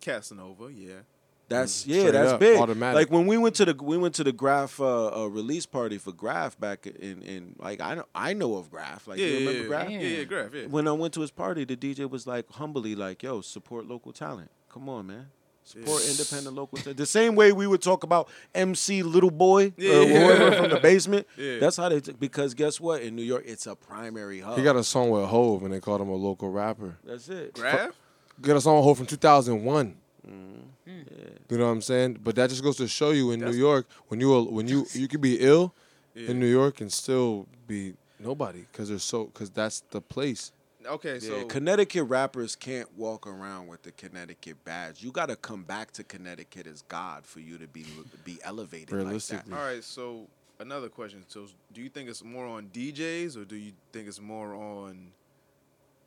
Casanova, yeah. That's yeah, Straight that's up, big. automatic. Like when we went to the we went to the Grafh uh, uh, release party for Grafh back in in like I know I know of Grafh. Like Yeah, you yeah, remember yeah, Grafh? yeah, yeah, Grafh, yeah. when I went to his party, the DJ was like humbly like, "Yo, support local talent. Come on, man. Support independent local talent." The same way we would talk about MC Little Boy Yeah, or yeah. whoever from the basement. Yeah. That's how they t- because guess what? In New York, it's a primary hub. He got a song with Hove, and they called him a local rapper. That's it. Grafh? Got a song with Hove from 2001. Mm-hmm. You know what I'm saying? But that just goes to show you in New York when you when you you could be ill in New York and still be nobody because there's so because that's the place. Okay, Yeah, so Connecticut rappers can't walk around with the Connecticut badge. You got to come back to Connecticut as God for you to be be elevated like that. Realistically. all right, so another question. So do you think it's more on DJs or do you think it's more on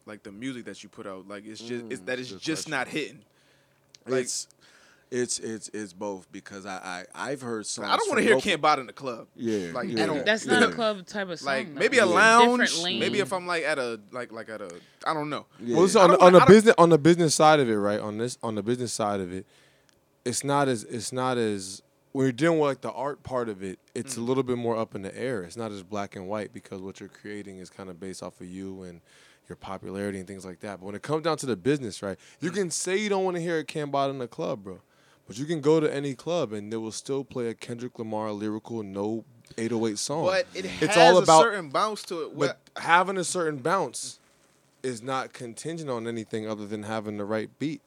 like the music that you put out? Like it's just it's that it's good just question. not hitting. Like it's it's it's it's both because I, I I've heard songs. I don't want to hear local- Camp Out in the club. Yeah, Like yeah. at all. That's not a club type of song. Like though. maybe a lounge. different. Maybe if I'm like at a like like at a I don't know. Yeah. Well, listen, on, the- on the business on the business side of it, right? On this on the business side of it, it's not as it's not as when you're dealing with like the art part of it, it's Mm. a little bit more up in the air. It's not as black and white because what you're creating is kind of based off of you and your popularity and things like that. But when it comes down to the business, right? You can say you don't want to hear a Cambatta in the club, bro. But you can go to any club and they will still play a Kendrick Lamar lyrical no 808 song. But it has it's all about a certain bounce to it. but having a certain bounce is not contingent on anything other than having the right beat.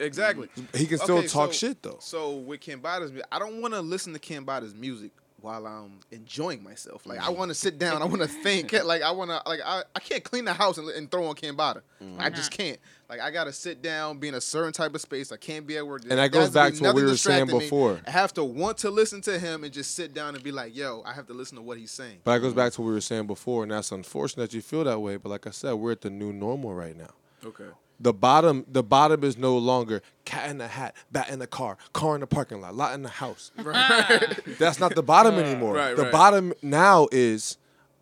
exactly. He can still Okay, talk so- shit though. So with music, I don't want to listen to Cambatta's music while I'm enjoying myself. Like I mm. want to sit down, I want to think. Like I want to, like I, I can't clean the house and, and throw on Cambatta. Mm. I just uh-huh. can't. Like I gotta sit down, be in a certain type of space. I can't be at work. And that There goes back be to what we were saying distracting me. before. I have to want to listen to him and just sit down and be like, yo, I have to listen to what he's saying. But that goes mm. back to what we were saying before, and that's unfortunate that you feel that way. But like I said, we're at the new normal right now. Okay. The bottom, the bottom is no longer cat in the hat, bat in the car, car in the parking lot, lot in the house. Right. That's not the bottom anymore. Right, the right. bottom now is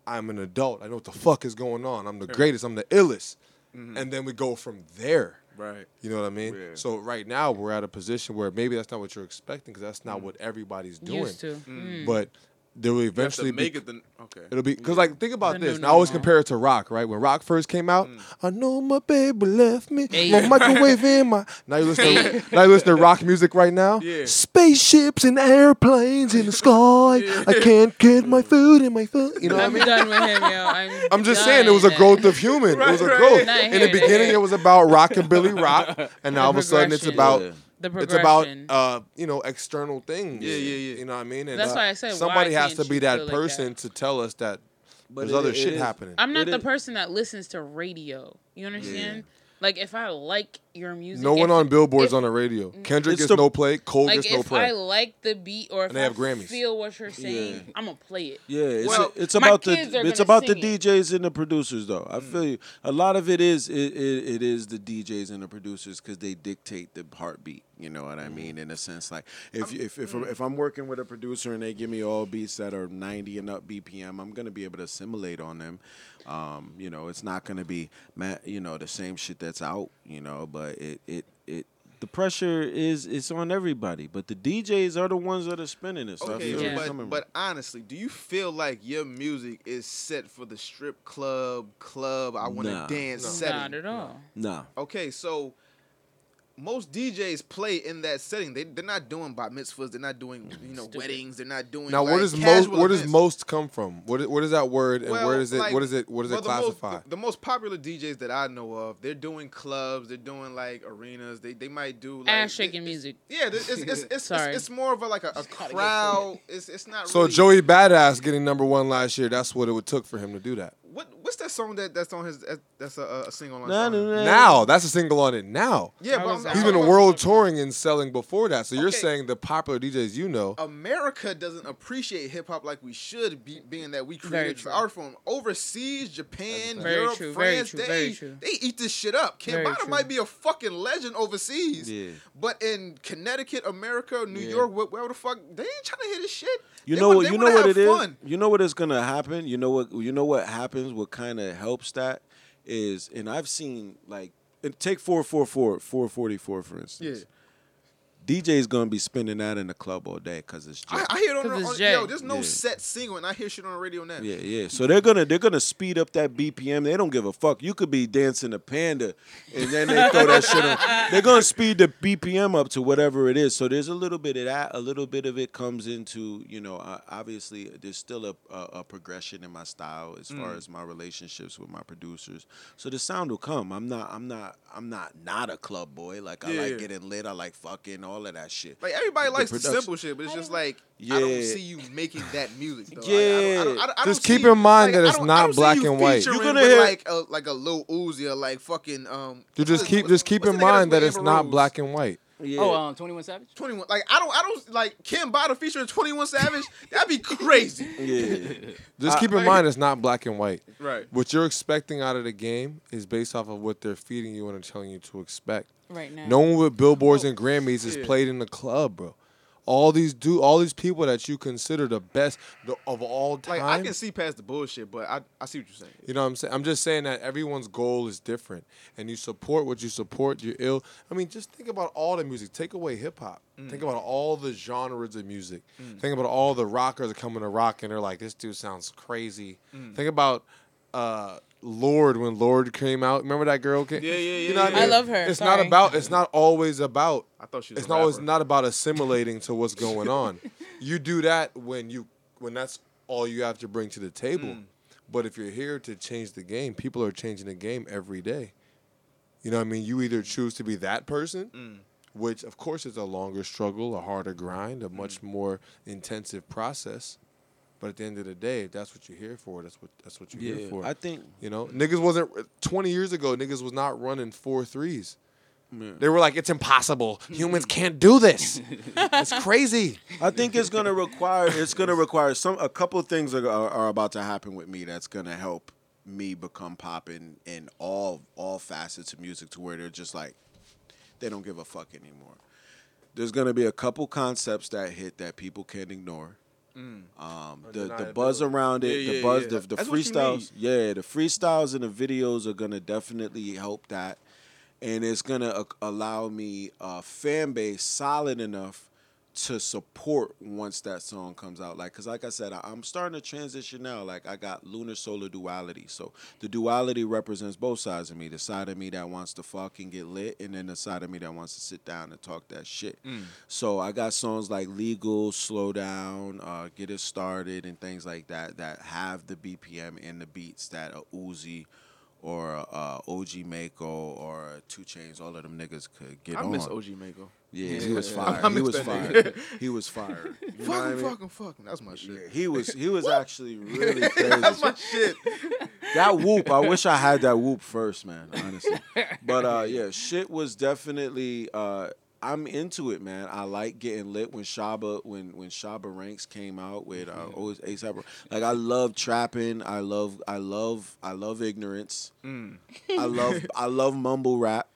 I'm an adult. I know what the fuck is going on. I'm the greatest. I'm the illest. Mm-hmm. And then we go from there. Right. You know what I mean? Yeah. So right now we're at a position where maybe that's not what you're expecting because that's not mm. what everybody's doing. Used to. Mm. mm. But there will You have to eventually make be, it the okay. It'll be because like think about The this. new And I always normal. compare it to rock, right? When rock first came out, Mm. I know my baby left me. Hey. No microwave in my. Now you listen. To, now you listen to rock music right now. Yeah. Spaceships and airplanes in the sky. I can't get my food in my food. You know what I I'm mean? done with him, yo. I'm, I'm just saying it was a growth of human. it was a growth. Not In the beginning, it was about rock and Billy rock, and now all of a sudden it's progression. about Yeah. The it's about uh, you know external things. Yeah, yeah, yeah. You know what I mean? And That's uh, why I said, why somebody has to be that feel like person that? to tell us that But there's it- other it shit is- happening. I'm not It the is- person that listens to radio. You understand? Like if I like your music, No one if- on billboards if- on the radio. Mm. Kendrick gets the- no play. Cole Like gets no play. if. I like the beat or if they I have Grammys. feel what you're saying, Yeah. I'm gonna play it. Yeah, it's Well, it's about the it's about the sing it. DJs and the producers though. I mm. feel you. A lot of it is it, it, it is the DJs and the producers because they dictate the heartbeat. You know what I mm. mean? In a sense, like if um, if if, if I'm working with a producer and they give me all beats that are 90 and up BPM, I'm gonna be able to assimilate on them. Um, you know, it's not gonna be you know the same shit that's out. You know, but it it it the pressure is it's on everybody, but the DJs are the ones that are spinning it. So Okay, Yeah. where you're coming but but honestly, do you feel like your music is set for the strip club, club? I want to Nah. dance No. setting. Not at all. nah, Okay, so most DJs play in that setting. They they're not doing bat mitzvahs. They're not doing mm, you know weddings. They're not doing. Now, like, where does most casual where does most come from? What is, what is that word and Well, where does it like, what is it what does well, it the most- classify? The, the most popular DJs that I know of, they're doing clubs. They're doing like arenas. They they might do like Ass shaking music. Yeah, it's it's, it's, it's, Sorry. it's more of a like a, a crowd. It's it's not. so really, Joey Badass getting number one last year. That's what it would took for him to do that. What what's that song that that's on his that's a, a single on? Nah, nah, nah. Now that's a single on it. Now Yeah, How but was I'm, that? he's I'm been talking world touring and selling before that. So you're Okay. saying the popular DJs you know. America doesn't appreciate hip hop like we should, be, being that we Very created true. the art form. Overseas, Japan, Europe, true, very France, true, they very true. they eat this shit up. Very Cambatta true. might be a fucking legend overseas, Yeah. but in Connecticut, America, New Yeah. York, where, wherever the fuck, they ain't trying to hear this shit. You They know what? You know what have it is. fun. You know what is gonna happen. You know what? You know what happens. What kind of helps that is, and I've seen like take four four four four forty four for instance. Yeah. DJ's gonna be spinning that in the club all day because it's I, Jay. I hear it on, 'Cause the, it's on Jay. yo. There's no Yeah. set single, and I hear shit on the radio now. Yeah, yeah. So they're gonna they're gonna speed up that BPM. They don't give a fuck. You could be dancing a panda, and then they throw that shit on. They're gonna speed the BPM up to whatever it is. So there's a little bit of that. A little bit of it comes into you know. Uh, obviously, there's still a, a a progression in my style as far as my relationships with my producers. So the sound will come. I'm not. I'm not. I'm not not a club boy. Like I Yeah. like getting lit. I like fucking all of that shit. Like everybody The likes the, production. simple shit, but it's just like I don't see you making that music. Though. Yeah. Like, I don't, I don't, I don't, I Just don't keep in mind like, that I it's don't- not I don't see black you and white. You're gonna with hear- like a like a Lil Uzi or like fucking um. You just keep just keep in mind that it's not black and white. Yeah. Oh, um, Twenty One Savage. 21. Like I don't I don't like Cambatta featuring 21 Savage. That'd be crazy. yeah. Just keep in like- mind it's not black and white. Right. What you're expecting out of the game is based off of what they're feeding you and telling you to expect. Right now. No one with billboards and Grammys is played in the club, bro. All these do all these people that you consider the best the, of all time. Like I can see past the bullshit, but I, I see what you're saying. You know what I'm saying? I'm just saying that everyone's goal is different, and you support what you support. You're ill. I mean, just think about all the music. Take away hip hop. Mm. Think about all the genres of music. Think about all the rockers that come into rock and they're like, "This dude sounds crazy." Mm. Think about uh, Lorde when Lorde came out. Remember that girl? Came? Yeah, yeah, You know what yeah, I, I love her. It's Sorry. not about. It's not always about. I thought she was It's not always not about assimilating to what's going on. you do that when you when that's all you have to bring to the table. Mm. But if you're here to change the game, people are changing the game every day. You know what I mean? You either choose to be that person, Mm. which of course is a longer struggle, a harder grind, a much more intensive process. But at the end of the day, if that's what you're here for, that's what that's what you're here Yeah. for. I think you know, niggas wasn't 20 years ago. Niggas was not running four threes. Yeah. They were like, it's impossible. Humans can't do this. it's crazy. I think it's gonna require it's gonna require some a couple of things are, are, are about to happen with me that's gonna help me become popping in all all facets of music to where they're just like they don't give a fuck anymore. There's gonna be a couple concepts that hit that people can't ignore. Um, the the buzz around it, Mm. Yeah, the yeah, buzz, yeah. the, the That's what you freestyles, yeah, the freestyles and the videos are gonna definitely help that, and it's gonna uh, allow me a fan base solid enough to support once that song comes out. Like, cause like I said, I, I'm starting to transition now. Like, I got lunar solar duality, so the duality represents both sides of me: the side of me that wants to fucking get lit, and then the side of me that wants to sit down and talk that shit. So I got songs like "Legal," "Slow Down," uh, "Get It Started," and things like that that have the BPM and the beats that a Uzi or uh, OG Maco or Two Chainz, all of them niggas could get I on. miss OG Maco. Yeah, he was fire. I he was fire. he was fire. You Fuck I him, mean? fuck him, fuck him. That's my shit. Yeah, he was he was actually really crazy. That's my shit. that whoop, I wish I had that whoop first, man. Honestly, but uh, yeah, shit was definitely. Uh, I'm into it, man. I like getting lit when Shabba when when Shabba Ranks came out with uh, always ASAP. Like I love trapping. I love I love I love ignorance. I love I love mumble rap.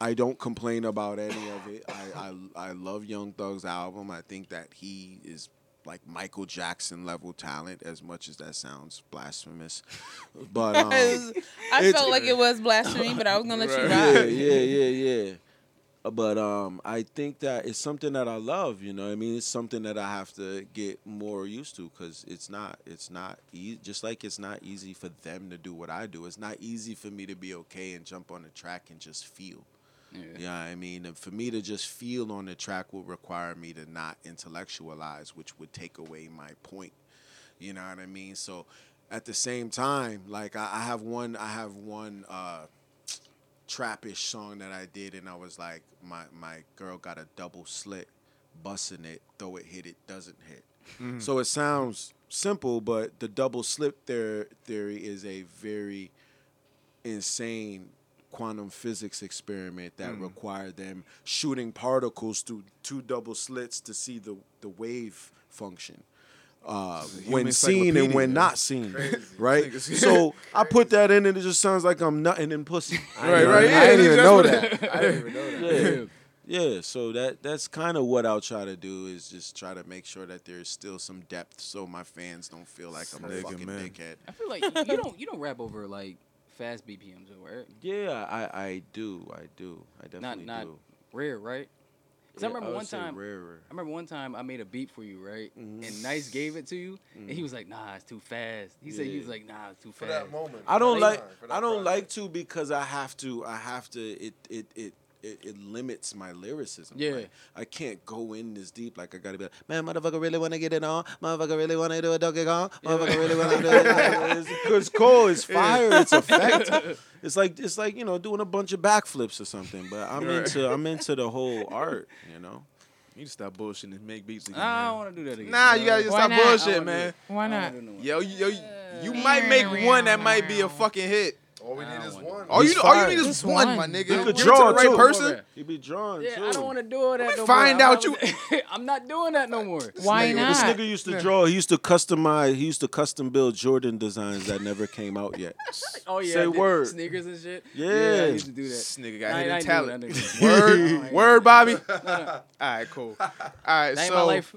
I don't complain about any of it. I, I I love Young Thug's album. I think that he is like Michael Jackson level talent, as much as that sounds blasphemous. But um, I felt like it was blasphemy, but I was gonna let you yeah, ride. yeah, yeah, yeah. But um, I think that it's something that I love. You know, what I mean, it's something that I have to get more used to because it's not, it's not easy. Just like it's not easy for them to do what I do. It's not easy for me to be okay and jump on the track and just feel. Yeah. Yeah, I mean, and for me to just feel on the track would require me to not intellectualize, which would take away my point. You know what I mean? So, at the same time, like I, I have one, I have one uh, trappish song that I did, and I was like, my my girl got a double slit, busting it, though it hit, it doesn't hit. Mm-hmm. So it sounds simple, but the double slit there theory is a very insane quantum physics experiment that mm. required them shooting particles through two double slits to see the, the wave function. Uh, when seen and when not seen, right? So I put that in, and it just sounds like I'm nutting in pussy. Right, right. Yeah, I didn't even know that. I didn't even know that. Yeah. Yeah, so that that's kind of what I'll try to do is just try to make sure that there's still some depth, so my fans don't feel like I'm a fucking man. dickhead. I feel like you don't you don't rap over like fast BPMs, or whatever. Yeah, I I do, I do, I definitely Not not do. rare, right? Because I remember would one time. rarer. I remember one time I made a beat for you, right? Mm-hmm. And Nice gave it to you, and he was like, "Nah, it's too fast." He said he was like, "Nah, it's too For fast." that moment. I don't Like, like I don't project. like to because I have to I have to it it it it, it limits my lyricism. Yeah. Like, I can't go in this deep. Like I gotta be like, man, motherfucker really wanna get it on. Motherfucker really wanna do a Donkey Kong. Motherfucker really wanna do it. It's, it's cool. It's fire. It's effect. It's like it's like you know doing a bunch of backflips or something. But I'm into I'm into the whole art. You know. You need to stop bullshitting and make beats again. I don't want to do that again. Nah, you gotta just Why stop not? I man. Why not? Yo, yo, you might make one that might be a fucking hit. All we need is one. All you, all you need is Just one, one. my nigga. You Give could it draw, to the right too. person. He be drawn Yeah, too. I don't want to do that. No find more. I'm out not- I'm not doing that no more. Why not? This not? nigga used to draw. He used to customize. He used to custom build Jordan designs that never came out yet. Oh yeah, Say I did word. sneakers and shit. Yeah. I used to do that. This nigga got ain't- I hidden ain't talent. that nigga. Word, word, Bobby. All right, cool. All right, That ain't so life.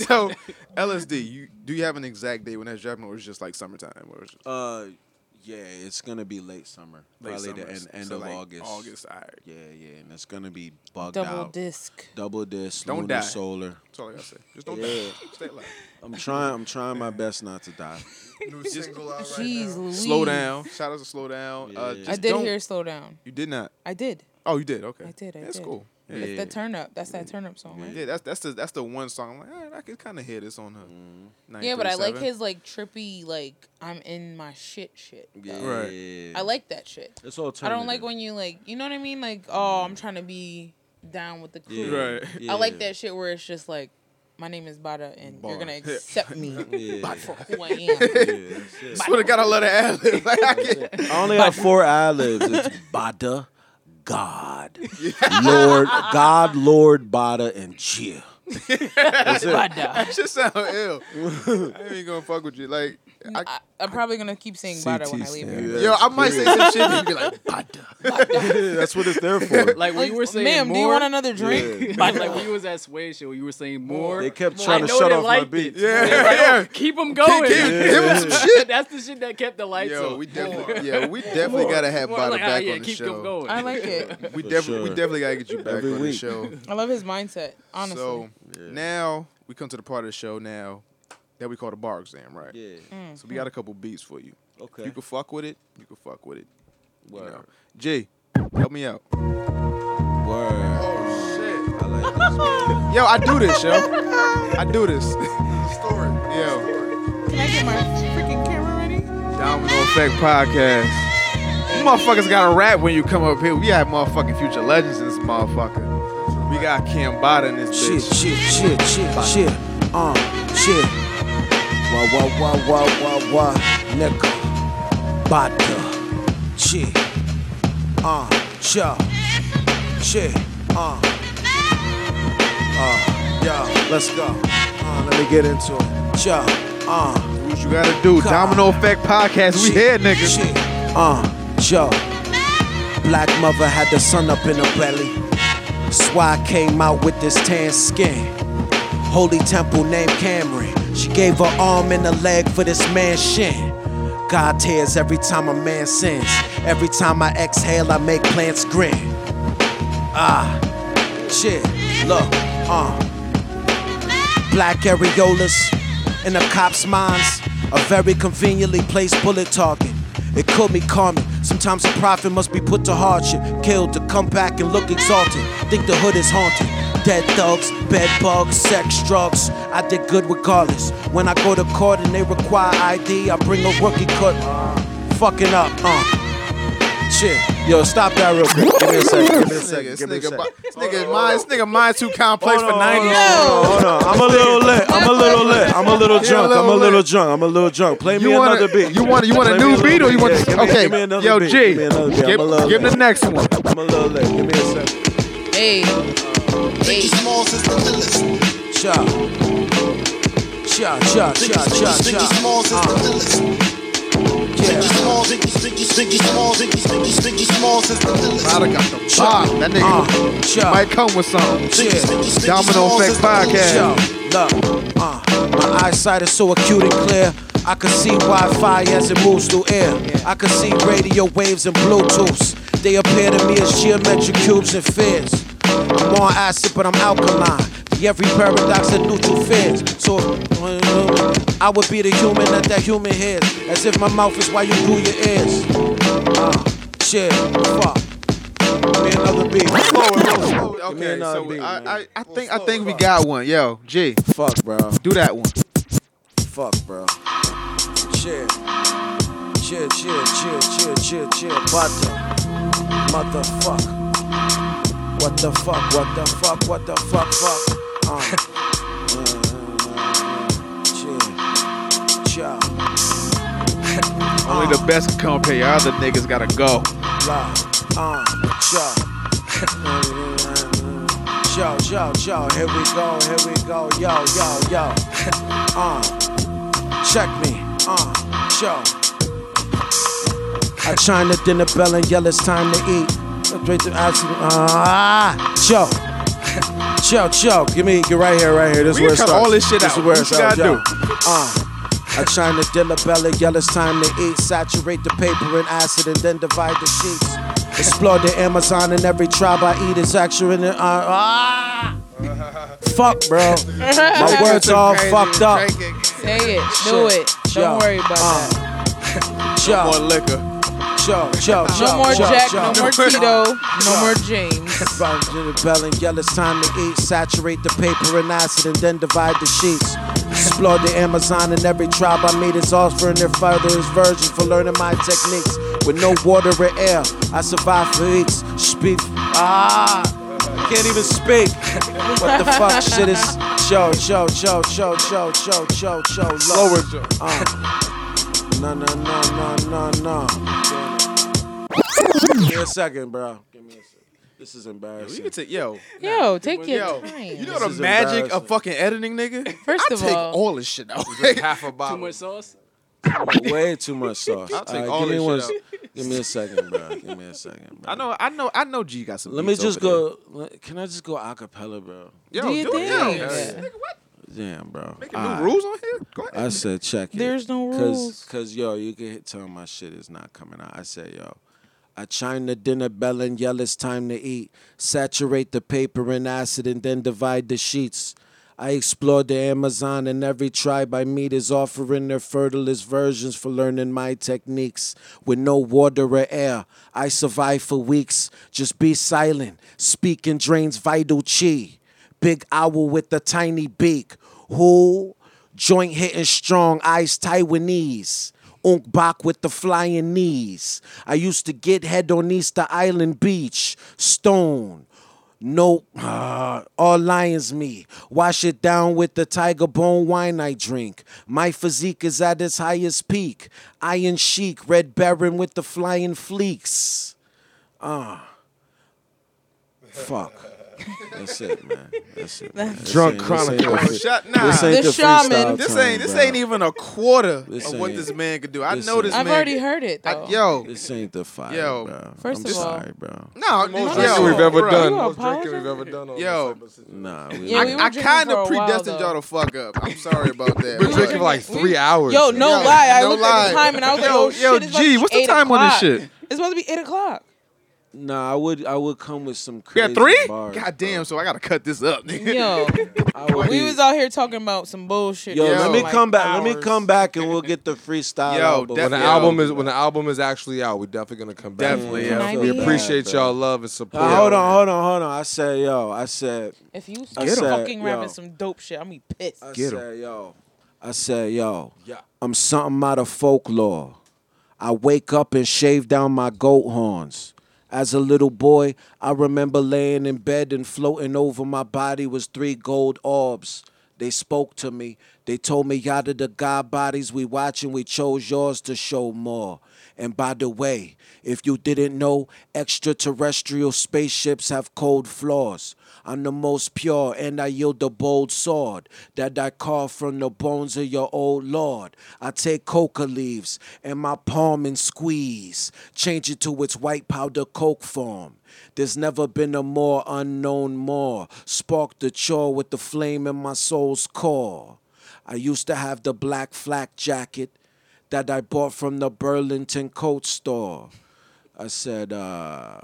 so LSD. You do you have an exact date when that's dropping, or is it just like summertime? Or is it Uh, yeah, it's gonna be late summer, late probably summer? the end, end So, of like, August. August. All right. Yeah, yeah, and it's gonna be bugged Double out. Double disc. Double disc. Don't lunar die. Solar. That's all I gotta say. Just don't Yeah. die. Stay alive. I'm trying. I'm trying my best not to die. New single out right Jeez, now. Louise. Slow down. Shout out to slow down. Uh, Yeah. just I did don't- hear slow down. You did not. I did. Oh, you did. Okay. I did. I That's did. cool. Yeah, That's Yeah. the turn up. That's that turn up song, right? yeah. That's that's the that's the one song. I'm like, all right, I can kind of hear this on her. Mm-hmm. Yeah, but I like his like trippy, like I'm in my shit shit. Yeah, though. Right. I like that shit. It's all. I don't like when you like, you know what I mean? Like, oh, I'm trying to be down with the crew. Yeah. Right. I like that shit where it's just like, my name is Bada, and you're gonna accept me Yeah. for who I am. Yeah, that's it. Swear to God, I love the ad lib. Like, I can't- I only have four ad libs. It's Bada, God, Lord, God, Lord, Bada, and Chia. That's it. Bada. that shit sound ill. I ain't gonna fuck with you. Like, I, I, I'm probably gonna keep saying Bada when I leave here. yo, I might say some shit and be like, Yeah, that's what it's there for. Like when Like, you were saying ma'am, more, do you want another drink? like, like when you was at Sway Show, you were saying more. They kept I trying to shut they off my liked beats. yeah, They like, oh, yeah. oh, keep them going. Give, give him some shit. That's the shit that kept the lights Yo, on. we definitely, yeah, we definitely gotta have More Bada like, back yeah, on the keep them show. going. I like it. We definitely, we definitely gotta get you back on the show. I love his mindset. Honestly. So now we come to the part of the show now that we call the bar exam, right? Yeah. Mm. So we got a couple beats for you. Okay. You can fuck with it. You can fuck with it. You Word. know. G, help me out. Word. Oh shit. I like this. Yo, I do this, yo. I do this. Story. Yo, Can I get my freaking camera ready? Domino Effect Podcast. You motherfuckers got a rap when you come up here. We have motherfucking future legends in this motherfucker. We got Cambatta in this Shit, bitch. shit, shit, shit, shit. Uh, shit. Wah, wah, wah, wah, wah, wah. Nigga. Bada. Chi Uh, cha. Chi Uh. Uh, yeah, let's go. Uh, let me get into it. Cha. Uh. What you gotta do? Domino Effect Podcast. We here, nigga. Shit. Uh, Joe. Black mother had the sun up in her belly. That's why I came out with this tan skin. Holy temple named Cameron. She gave her arm and a leg for this man's shin. God tears every time a man sins. Every time I exhale, I make plants grin. Ah, Shit, look, uh. Black areolas in the cops' minds. A very conveniently placed bullet target. It could be Carmen. Sometimes a prophet must be put to hardship. Killed to come back and look exalted. Think the hood is haunted. Dead thugs, bed bugs, sex, drugs. I did good regardless. When I go to court and they require ID, I bring a rookie cut. Fucking up, uh. Shit. Yo, stop that real quick. Give me a second. Give me a second. nigga, Give me a this nigga, second. this nigga, mind, this nigga mind too complex for Hold on, 90s. Hold on, I'm a little lit. I'm a little lit. I'm a little drunk. I'm a little little drunk. I'm a little drunk. Play me You want another beat. You want you want a new little beat or you want? Yeah, give me- okay, give me another yo, beat. G, Give me another beat. give, I'm a little give him the next one. I'm a little lit. Give me a second. Hey. Hey. Cha. Cha, cha, cha, cha, cha. Uh, yeah. Ryder got the bomb. That nigga Uh, might come with something. Yeah. Domino Effect Podcast. Look, uh, my eyesight is so acute and clear. I can see Wi-Fi as it moves through air. I can see radio waves and Bluetooths. They appear to me as geometric cubes and spheres. I'm on acid, but I'm alkaline. The every paradox that neutral fears. So uh, I would be the human that that human hears, as if my mouth is why you do your ears. Uh, shit, fuck. Give me another beat. Give me Okay, so beat, I, man. I, I think I think we got one. Yo, G, Fuck, bro. do that one. Fuck, bro. Chill. Chill, chill, chill, chill, chill, chill. Butter. Motherfuck. What the fuck? What the fuck? What the fuck? Fuck. Uh. Uh. Chill. Only the best can come here. Y'all other niggas gotta go. Uh. Chill. Yo, yo, yo, here we go, here we go, yo, yo, yo. Uh, check me, uh, yo. I chime the dinner bell and yell it's time to eat. Straight to acid, ah, yo. Yo, yo, give me, get right here, right here. This is where it starts. all this shit this out. Is where What it you starts, gotta yo. do? Uh, I chime the dinner bell and yell it's time to eat. Saturate the paper in acid and then divide the sheets. Explore the Amazon and every tribe I eat is actually in the, uh, ah. Fuck, bro. My words all fucked up. Say it. Do Shit. it. Don't worry about Uh, that. Yo, More liquor. Yo, yo, No more yo, Jack, yo. no more Tito, no more James. Round to the bell and yell it's time to eat. Saturate the paper in acid and then divide the sheets. Explore the Amazon and every tribe I meet is offering their father's versions for learning my techniques. With no water or air, I survive for weeks. Speak, ah, can't even speak. What the fuck shit is? Cho, cho, cho, cho, cho, cho, cho, cho, Slower, low. Joe. Uh. No, no, no, no, no, no. Give me a second, bro. Give me a second. This is You embarrassing. can take yo. Yo, take your Yo, time. you know This the magic of fucking editing, nigga. First I of take all- all this shit out. Half a Too much sauce. Way too much sauce. I'll take Alright, all give me this one. shit Give me a second, bro. Give me a second, bro. I know, I know, I know. G got some. Let me just over go. Can I just go acapella, bro? there. Do Yo, you do it. Yo, think? nigga, what? Damn, bro. Making Alright. new rules on here? Go ahead. I said check it. There's no rules. Cause yo, you can hit- tell my shit is not coming out. I said yo. I chime the dinner bell and yell it's time to eat. Saturate the paper in acid and then divide the sheets. I explore the Amazon and every tribe I meet is offering their fertilist versions for learning my techniques. With no water or air, I survive for weeks. Just be silent. Speaking drains vital chi. Big owl with the tiny beak. Who? Joint hitting strong, eyes Taiwanese. Ong Bak with the flying knees. I used to get head on Easter Island Beach. Stone. Nope. Ah, all lions me. Wash it down with the tiger bone wine I drink. My physique is at its highest peak. Iron chic, red baron with the flying fleeks. Ah. Fuck. That's it, man. That's it. man. This Drunk ain't- this Chronicle. ain't the free- shut nah. This ain't The the shaman. This ain't this ain't even a quarter This of what this man could do. I this know this I've man. already could- heard it I- yo, This ain't the fire, Yo. bro. First I'm of all- sorry, bro. no, No, yo, drinking we've ever bro. done. You Most drinking we've ever done Yo. Nah, we, Yeah, we I, I kind of a while, predestined y'all to fuck up. I'm sorry about that. We're drinking for like three hours. Yo, no lie. I no looked at the time and I was like, Yo, oh shit, it's G, what's the time on this shit? It's supposed to be eight o'clock. Nah, I would I would come with some We crazy got three? bars. God damn, so I gotta cut this up. Yo, we be- was out here talking about some bullshit. Yo, for, let me like, come back. Let me come back and we'll get the freestyle. Yo, out, When the album is when the album is actually out, we're definitely gonna come back. Definitely, Can yeah. We appreciate Yeah, y'all love and support. Uh, hold on, hold on, hold on. I said, yo, I said, If you I start said, fucking yo. rapping some dope shit, I'm be pissed. I Get 'em. said, yo, I said, yo, Yeah. I'm something out of folklore. I wake up and shave down my goat horns. As a little boy, I remember laying in bed and floating over my body was three gold orbs. They spoke to me. They told me out of the God bodies we watching, we chose yours to show more. And by the way, if you didn't know, extraterrestrial spaceships have cold flaws. I'm the most pure, and I yield the bold sword that I carve from the bones of your old lord. I take coca leaves and my palm and squeeze, change it to its white powder coke form. There's never been a more unknown more. Spark the chore with the flame in my soul's core. I used to have the black flak jacket that I bought from the Burlington coat store. I said, uh,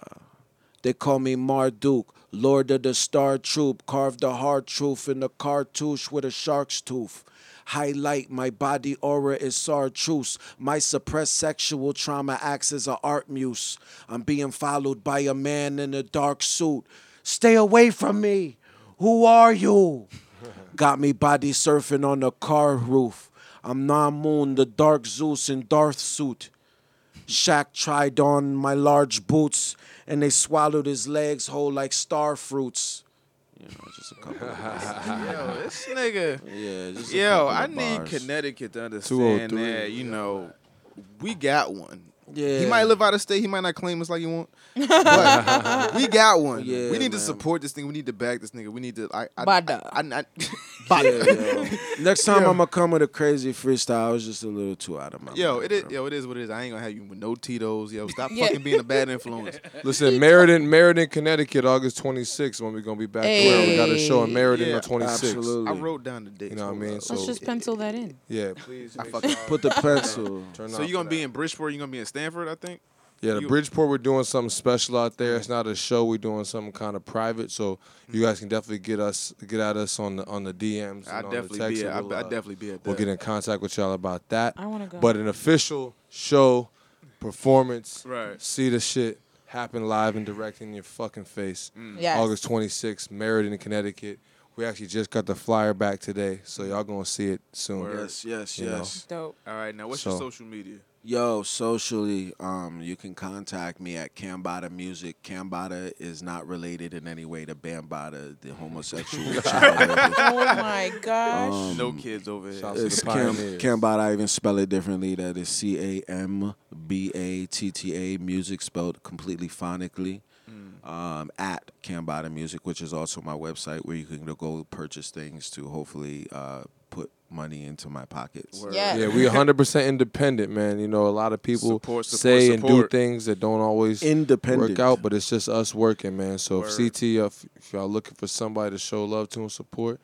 they call me Marduk, Lord of the Star Troop, carved the hard truth in the cartouche with a shark's tooth. Highlight my body aura is chartreuse. My suppressed sexual trauma acts as a art muse. I'm being followed by a man in a dark suit. Stay away from me. Who are you? Got me body surfing on a car roof. I'm Namun, the dark Zeus in Darth suit. Shaq tried on my large boots, and they swallowed his legs whole like star fruits. You know, just a couple. Of, Yo, this nigga. yeah, just a Yo, couple I of need bars. Connecticut to understand that, oh you know, we got one. Yeah, He might live out of state. He might not claim us like he want. But we got one. Yeah, we need to man. support this nigga. We need to back this nigga. We need to. I. I, Bada. I, I, I, Yeah, Bada. yo. Next time I'm gonna come with a crazy freestyle. I was just a little too out of my. Yo, mind, it is. bro. Yo, it is what it is. I ain't gonna have you with no Tito's. Yo, stop Yeah. fucking being a bad influence. Listen, Meriden, Meriden, Connecticut, August 26th when we're gonna be back there. We got a show in Meriden Yeah, on 26th. Absolutely. I wrote down the date. You know what I uh, mean? Let's So- just pencil that in. Yeah, please. I fucking Put the pencil. turn So out you gonna be in Bridgeport? You gonna be in Stamford? I think. Yeah, the you- Bridgeport, we're doing something special out there. It's not a show. We're doing something kind of private. So you guys can definitely get us, get at us on the on the DMs. I definitely the text, be. At, I, we'll, I uh, definitely be at that. We'll get in contact with y'all about that. I want to go. But an official show, performance, Right. see the shit happen live and direct in your fucking face. yes. August 26th, Meriden, Connecticut. We actually just got the flyer back today, so y'all gonna see it soon. Yes, yes, You know. yes. Dope. All right. Now, what's So- your social media? Yo, socially, um, you can contact me at Cambatta Music. Cambatta is not related in any way to Bambaataa, the homosexual child. Oh my gosh. Um, No kids over here. Shouts It's Cam. Cambatta. I even spell it differently. That is C A M B A T T A music spelled completely phonically. Um, at Cambatta Music, which is also my website where you can go purchase things to hopefully uh, put money into my pockets. Yeah. Yeah, we 100% independent, man. You know, a lot of people Support, support, say and do things that don't always Independent. work out, but it's just us working, man. So Word. if CT, if, if y'all looking for somebody to show love to and support,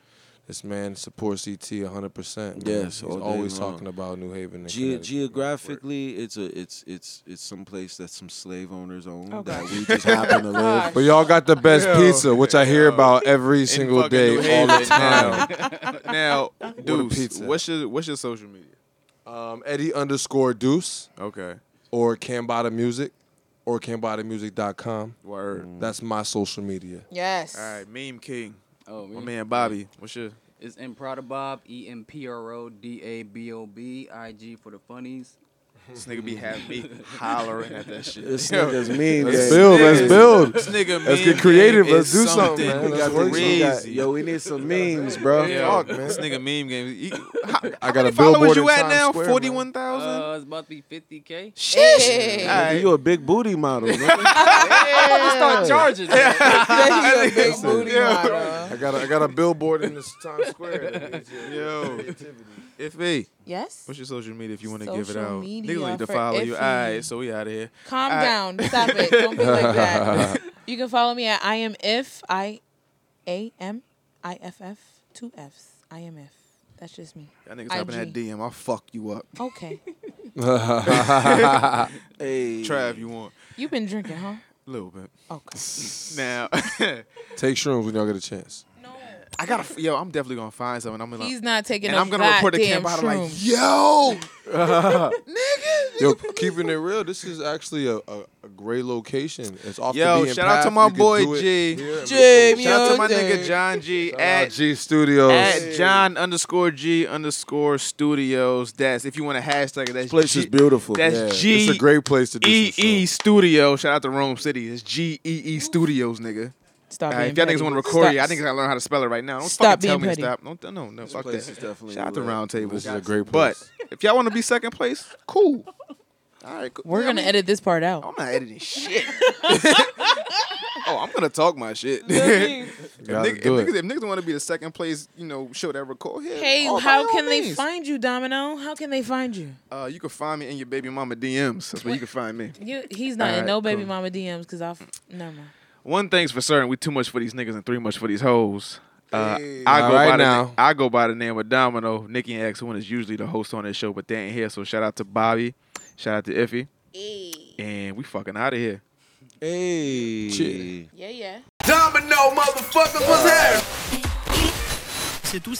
this man supports CT 100%. man. Yes, He's all day always long. talking about New Haven. and Ge- geographically, it's a it's it's it's some place that some slave owners own Okay. that we just happen to live. But y'all got the best Yo, pizza, which I hear yo. about every single day, all the time. Now, now a Deuce, pizza. what's your what's your social media? um, Eddie underscore Deuce Okay. or Cambatta Music or CambattaMusic.com. Word. That's my social media. Yes. All right, meme king. Oh, My man Bobby. What's your It's Imprada Bob, E M P R O D A B O B, I G for the funnies. this nigga be having me hollering at that shit. This Yo, nigga's mean. Let's gang. build. Let's build. This nigga Let's get creative. Let's do something, man. Let's We work got- we got- crazy. Yo, we need some memes, bro. Yo, Fuck, man. This nigga meme game. He, how, I how got many a billboard followers you at Times now? Forty-one thousand. Uh, it's about to be 50K. Shit. All right. You a big booty model, man. I'm gonna start charging. man. That's a big booty yo. model. I got a, I got a billboard in this Times Square. that needs your Yo. creativity. Iffy, Yes. what's your social media if you want to give it Social out? media Niggas need to follow you. Iffy. All right, so we out of here. Calm I- down. Stop it. Don't be like that. You can follow me at I am if I A M I F F two F's. I am if. That's just me. Y'all niggas typing that IG. DM. I'll fuck you up. Okay. hey, Try if you want. You've been drinking, huh? A little bit. Okay. Now, Take shrooms when y'all get a chance. I gotta. Yo, I'm definitely gonna find something. I'm gonna. He's not taking and no I'm gonna report to goddamn Cambatta like, yo, nigga, Yo, keeping it real, this is actually a, a, a great location. It's off Yo, the beaten shout out to path. my You could boy do it G. here in Shout out to my nigga John G Brooklyn. at G Studios. at John underscore G underscore Studios. That's if you want to hashtag it. That's This place G, is beautiful. That's Yeah, G it's a great place to do E some E. Studio. Shout out to Rome City. It's G E E Studios, nigga. Stop Alright, being if y'all niggas want to record Stop. it, I think I gotta learn how to spell it right now. Don't Stop fucking tell being me to stop. Don't no no fuck place that. is Shout out to Roundtable. This is a great place. But if y'all want to be second place, cool. All right, cool. We're Yeah, I gonna mean, edit this part out. I'm not editing shit. oh, I'm gonna talk my shit. If gotta niggas, if, it. niggas, if niggas want to be the second place, you know, show that record here. Hey, all- by how can they means. find you, Domino? How can they find you? Uh, you can find me in your baby mama DMs. That's where you can find me. You, he's not in Alright, no baby cool. mama DMs because I've never mind. One thing's for certain: we too much for these niggas and three much for these hoes. Uh, Hey. I go All right by the now. na- I go by the name of Domino. Nikki and X One is usually the host on this show, but they ain't here. So shout out to Bobby, shout out to Iffy, and we fucking out of here. Hey. Shit. Yeah, yeah. Domino, motherfuckers, what's happening? C'est tout.